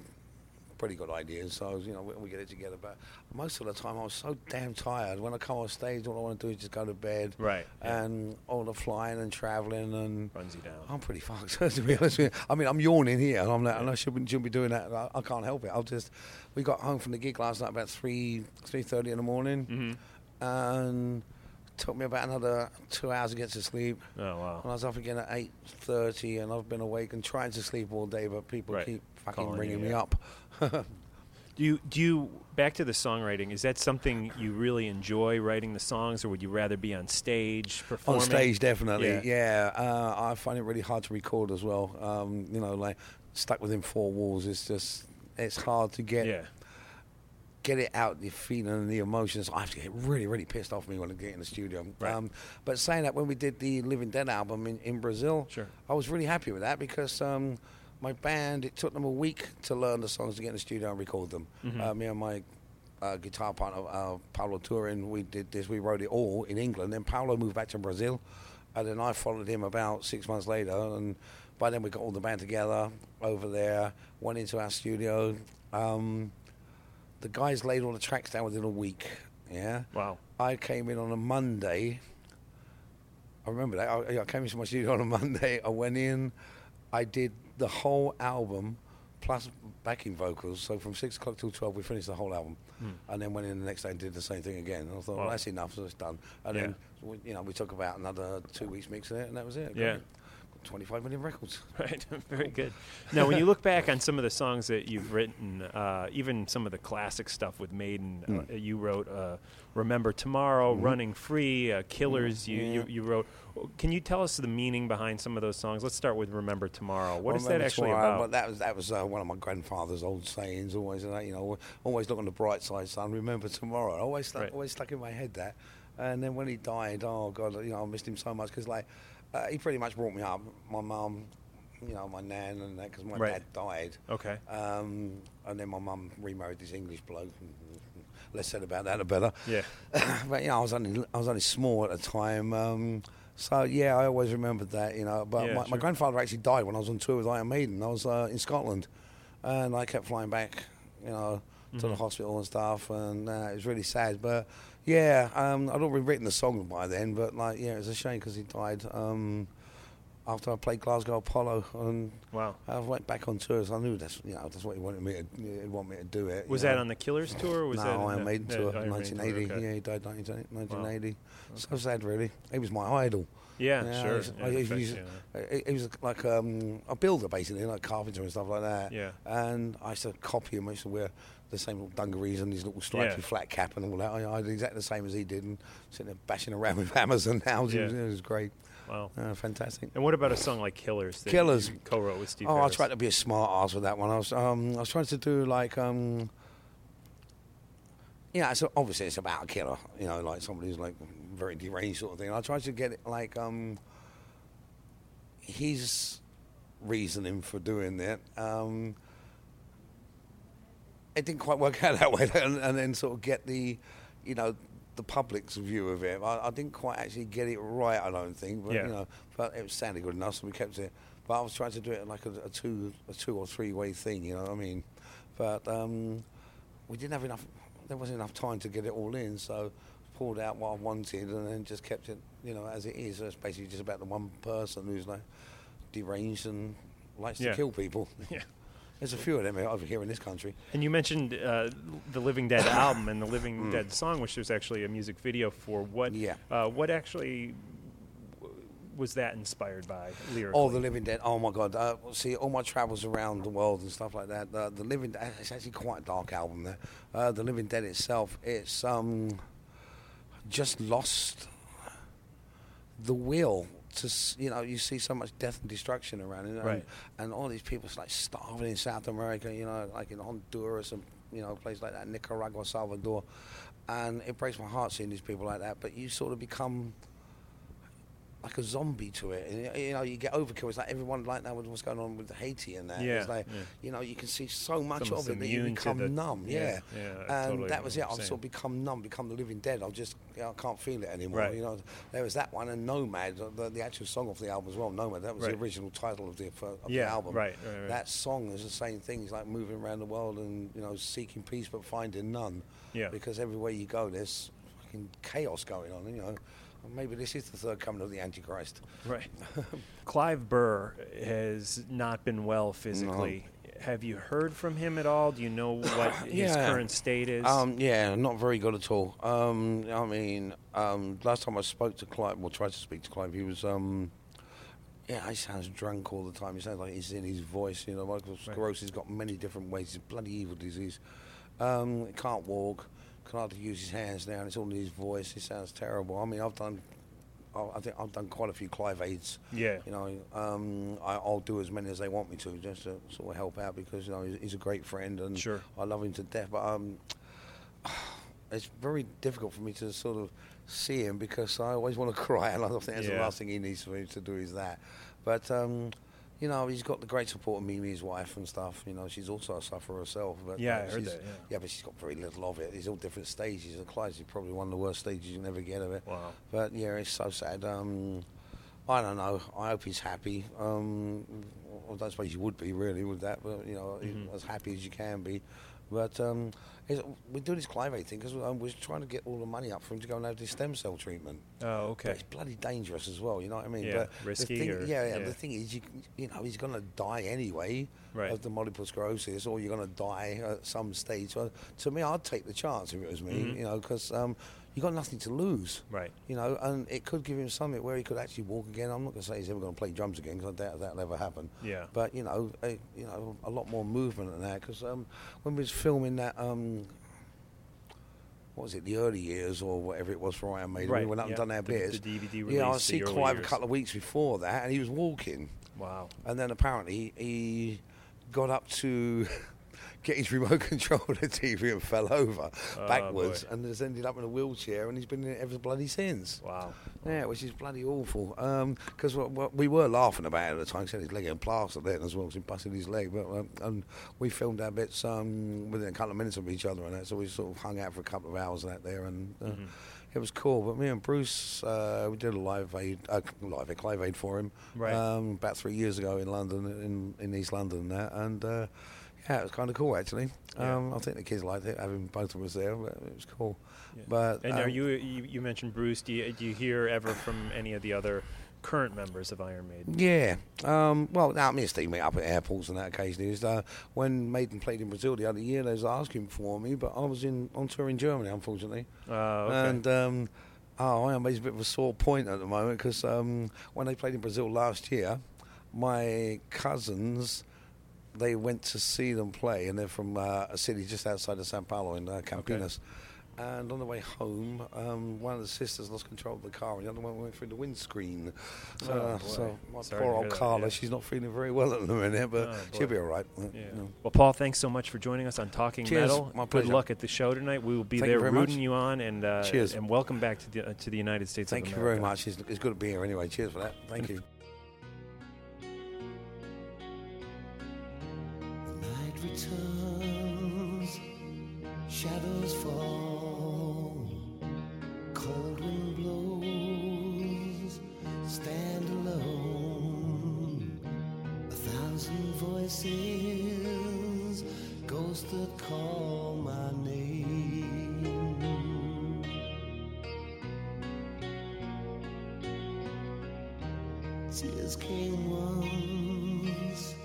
A: pretty good ideas. So you know, we, we get it together. But most of the time, I was so damn tired. When I come on stage, all I want to do is just go to bed.
C: Right, yeah.
A: And all the flying and traveling and.
C: Runs you down.
A: I'm pretty fucked, to be honest with you. I mean, I'm yawning here, and I'm like, and I shouldn't, shouldn't be doing that. I, I can't help it. I'll just. We got home from the gig last night about three, three thirty in the morning,
C: Mm-hmm.
A: and took me about another two hours to get to sleep.
C: Oh wow.
A: And I was up again at eight thirty, and I've been awake and trying to sleep all day, but people
C: Right.
A: keep fucking
C: Calling
A: ringing
C: you,
A: me up.
C: Do you do you back to the songwriting? Is that something you really enjoy writing the songs, or would you rather be on stage performing?
A: On stage, definitely.
C: Yeah.
A: Yeah, uh, I find it really hard to record as well. Um, you know, like stuck within four walls. It's just it's hard to get
C: Yeah.
A: get it out, the feeling and the emotions. I have to get really, really pissed off me when I get in the studio.
C: Right.
A: Um, but saying that, when we did the Living Dead album in, in Brazil,
C: Sure.
A: I was really happy with that because um, my band, it took them a week to learn the songs to get in the studio and record them.
C: Mm-hmm.
A: Uh, me and my uh, guitar partner, uh, Paulo Turin, we did this. We wrote it all in England. Then Paulo moved back to Brazil, and then I followed him about six months later. And by then we got all the band together over there, went into our studio. Um, the guys laid all the tracks down within a week. Yeah.
C: Wow.
A: I came in on a Monday. I remember that. I, I came into my studio on a Monday. I went in. I did the whole album plus backing vocals. So from six o'clock till twelve, we finished the whole album, hmm. and then went in the next day and did the same thing again. And I thought,
C: Wow.
A: well, that's enough. So it's done. And
C: Yeah.
A: then, we, you know, we took about another two weeks mixing it, and that was it.
C: Yeah.
A: Great. Twenty-five million records.
C: Right, very good. Now, when you look back on some of the songs that you've written, uh, even some of the classic stuff with Maiden,
A: Hmm.
C: uh, you wrote uh, "Remember Tomorrow,"
A: Mm-hmm.
C: "Running Free," uh, "Killers." You, you
A: Yeah.
C: you wrote. Can you tell us the meaning behind some of those songs? Let's start with "Remember Tomorrow." What is that actually
A: tomorrow,
C: about?
A: Well, that was that was uh, one of my grandfather's old sayings. Always, uh, you know, always look on the bright side, son. Remember tomorrow. Always, stuck,
C: Right.
A: always stuck in my head that. And then when he died, oh god, you know, I missed him so much because like uh, he pretty much brought me up. My mum, you know, my nan and that because my
C: Right.
A: dad died.
C: Okay.
A: Um, and then my mum remarried this English bloke. Less said about that, the better.
C: Yeah.
A: but you know, I was only I was only small at the time. Um, so yeah, I always remembered that. You know, but
C: Yeah,
A: my, my grandfather actually died when I was on tour with Iron Maiden. I was uh, in Scotland, and I kept flying back. You know, to
C: Mm-hmm.
A: the hospital and stuff, and uh, it was really sad. But yeah, um, I'd already written the song by then. But like, yeah, it was a shame because he died. Um, after I played Glasgow Apollo, and
C: Wow.
A: I went back on tour, so I knew that's you know that's what he wanted me to he want me to do it.
C: Was
A: know.
C: that on the Killers tour? Or was
A: no,
C: that
A: Iron Maiden tour,
C: Iron Maiden tour,
A: 1980.
C: okay.
A: Yeah, he died 19, 1980. So sad, really. He was my idol.
C: Yeah,
A: Yeah,
C: sure.
A: he's-
C: Yeah,
A: he-
C: in fact,
A: he's-
C: yeah.
A: he- He was like um, a builder, basically, like carpenter and stuff like that.
C: Yeah.
A: And I used to copy him. I used to wear the same little dungarees and his little stripes
C: Yeah.
A: flat cap and all that. I, I did exactly the same as he did, and sitting there bashing around with hammers and nails. It, was,
C: Yeah.
A: it was great.
C: Wow.
A: Uh, fantastic.
C: And what about a song like "Killers"?
A: Killers.
C: you co-wrote with Steve.
A: Oh, I
C: Harris?
A: tried to be a smart ass with that one. I was, um, I was trying to do like, um, yeah. So obviously it's about a killer, you know, like somebody who's like very deranged sort of thing. I tried to get it like um, his reasoning for doing that. Um, it didn't quite work out that way, and, and then sort of get the, you know, the public's view of it. I, I didn't quite actually get it right, I don't think, but
C: Yeah.
A: you know, but it was sounded good enough, so we kept it. But I was trying to do it like a, a two, a two or three way thing, you know what I mean? But um, we didn't have enough. There wasn't enough time to get it all in, so pulled out what I wanted and then just kept it, you know, as it is. So it's basically just about the one person who's like deranged and likes
C: Yeah.
A: to kill people.
C: Yeah.
A: There's a few of them over here in this country.
C: And you mentioned uh, the Living Dead album and the Living
A: Mm.
C: Dead song, which there's actually a music video for. What?
A: Yeah.
C: Uh, what actually was that inspired by lyrically?
A: Oh, the Living Dead. Oh my God! Uh, see, all my travels around the world and stuff like that. Uh, the Living Dead. It's actually quite a dark album. There. Uh, the Living Dead itself. It's um, just lost the will to. You know, you see so much death and destruction around it, and,
C: Right.
A: and all these people like starving in South America. You know, like in Honduras and you know places like that, Nicaragua, Salvador, and it breaks my heart seeing these people like that. But you sort of become like a zombie to it. And, you know, you get overkill. It's like everyone like that with what's going on with Haiti and that.
C: Yeah,
A: It's like,
C: yeah.
A: you know, you can see so much
C: almost
A: of it that you become
C: the-
A: numb.
C: yeah,
A: Yeah.
C: yeah,
A: and
C: totally
A: that was it. I've sort of become numb, become the living dead. I've just, you know, I can't feel it anymore.
C: Right.
A: You know, there was that one and Nomad, the, the actual song off the album as well. Nomad, that was
C: Right.
A: the original title of the, of
C: Yeah,
A: the album.
C: right, right, right.
A: That song is the same thing. It's like moving around the world and, you know, seeking peace but finding none.
C: Yeah.
A: Because everywhere you go, there's fucking chaos going on, you know. Maybe this is the third coming of the Antichrist.
C: Right. Clive Burr has not been well physically.
G: have you heard from him at all? Do you know what his current state is?
A: Um, yeah, not very good at all. Um, I mean, um, last time I spoke to Clive, well, tried to speak to Clive, he was, um, yeah, he sounds drunk all the time. He sounds like he's in his voice. You know, multiple sclerosis has got many different ways. It's a bloody evil disease. Um, he can't walk, can hardly use his hands now, and it's all in his voice. He sounds terrible. I mean, I've done, I think I've done quite a few Clive aids.
G: Yeah.
A: You know, um, I, I'll do as many as they want me to, just to sort of help out because you know he's, he's a great friend and
G: Sure.
A: I love him to death. But um, it's very difficult for me to sort of see him because I always want to cry, and I think that's the last thing he needs for me to do is that. But um, you know, he's got the great support of Mimi, his wife, and stuff. You know, she's also a sufferer herself. But
G: Yeah,
A: uh,
G: I heard that, yeah.
A: but she's got very little of it. There's all different stages. And Clive's is probably one of the worst stages you can ever get of it.
G: Wow.
A: But yeah, it's so sad. Um, I don't know. I hope he's happy. Um, I don't suppose you would be really with that, but you know,
G: Mm-hmm.
A: as happy as you can be. But um, we're doing this Clive thing because um, we're trying to get all the money up for him to go and have this stem cell treatment.
G: oh,
A: But
G: okay.
A: it's bloody dangerous as well. You know what I mean?
G: Yeah,
A: but
G: risky
A: The thing,
G: or-
A: yeah, yeah,
G: yeah.
A: The thing is, you you know, he's going to die anyway
G: Right.
A: of the multiple sclerosis, or you're going to die at some stage. So to me, I'd take the chance if it was me.
G: Mhm.
A: You know, because um, you got nothing to lose.
G: Right.
A: You know, and it could give him something where he could actually walk again. I'm not going to say he's ever going to play drums again because I doubt that'll ever happen.
G: Yeah.
A: But you know, a, you know, a lot more movement than that. Because um, when we was filming that, um, what was it, the early years or whatever it was for Iron Maiden,
G: Right,
A: we went up
G: yeah,
A: and done our
G: the-
A: bits.
G: the DVD
A: Yeah, I see Clive a couple of weeks before that, and he was walking.
G: Wow.
A: And then apparently he got up to get his remote control of the TV and fell over
G: Oh,
A: backwards
G: boy.
A: and has ended up in a wheelchair and he's been in it ever bloody since.
G: Wow.
A: Yeah, which is bloody awful. Because we were laughing about it at the time. He had his leg in plaster then as well, so he busted his leg. But um, and we filmed our bits um, within a couple of minutes of each other and that, so we sort of hung out for a couple of hours and that there, and uh,
G: Mm-hmm.
A: it was cool. But me and Bruce, uh, we did a live aid, uh, live aid, live aid for him
G: Right.
A: um, about three years ago in London, in in East London, and that, and. Yeah, it was kind of cool actually.
G: Yeah.
A: Um, I think the kids liked it, having both of us there. But it was cool.
G: Yeah.
A: But
G: And are
A: um,
G: you, you you mentioned Bruce? Do you, do you hear ever from any of the other current members of Iron Maiden?
A: Yeah. Um, well, now me and Steve meet up at airports and that occasionally. Is, uh, when Maiden played in Brazil the other year, they was asking for me, but I was in on tour in Germany, unfortunately.
G: Uh, okay.
A: And um, oh, I am a bit of a sore point at the moment because um, when they played in Brazil last year, my cousins. They went to see them play, and they're from uh, a city just outside of Sao Paulo in uh, Campinas. And on the way home, um, one of the sisters lost control of the car, and the other one went through the windscreen. So,
G: Oh,
A: uh, so my
G: Sorry
A: poor old
G: that,
A: Carla,
G: yeah.
A: she's not feeling very well at the minute, but
G: Oh,
A: she'll be all right.
G: Yeah. Well, Paul, thanks so much for joining us on Talking
A: Cheers.
G: Metal.
A: My
G: Good luck at the show tonight. We will be
A: Thank
G: there rooting
A: much.
G: you on, and uh,
A: Cheers.
G: and welcome back to the uh, to the United States.
A: Thank you very much. It's, it's good to be here anyway. Cheers for that. Thank you.
H: Returns, shadows fall, cold wind blows, stand alone. A thousand voices, ghosts that call my name. Tears came once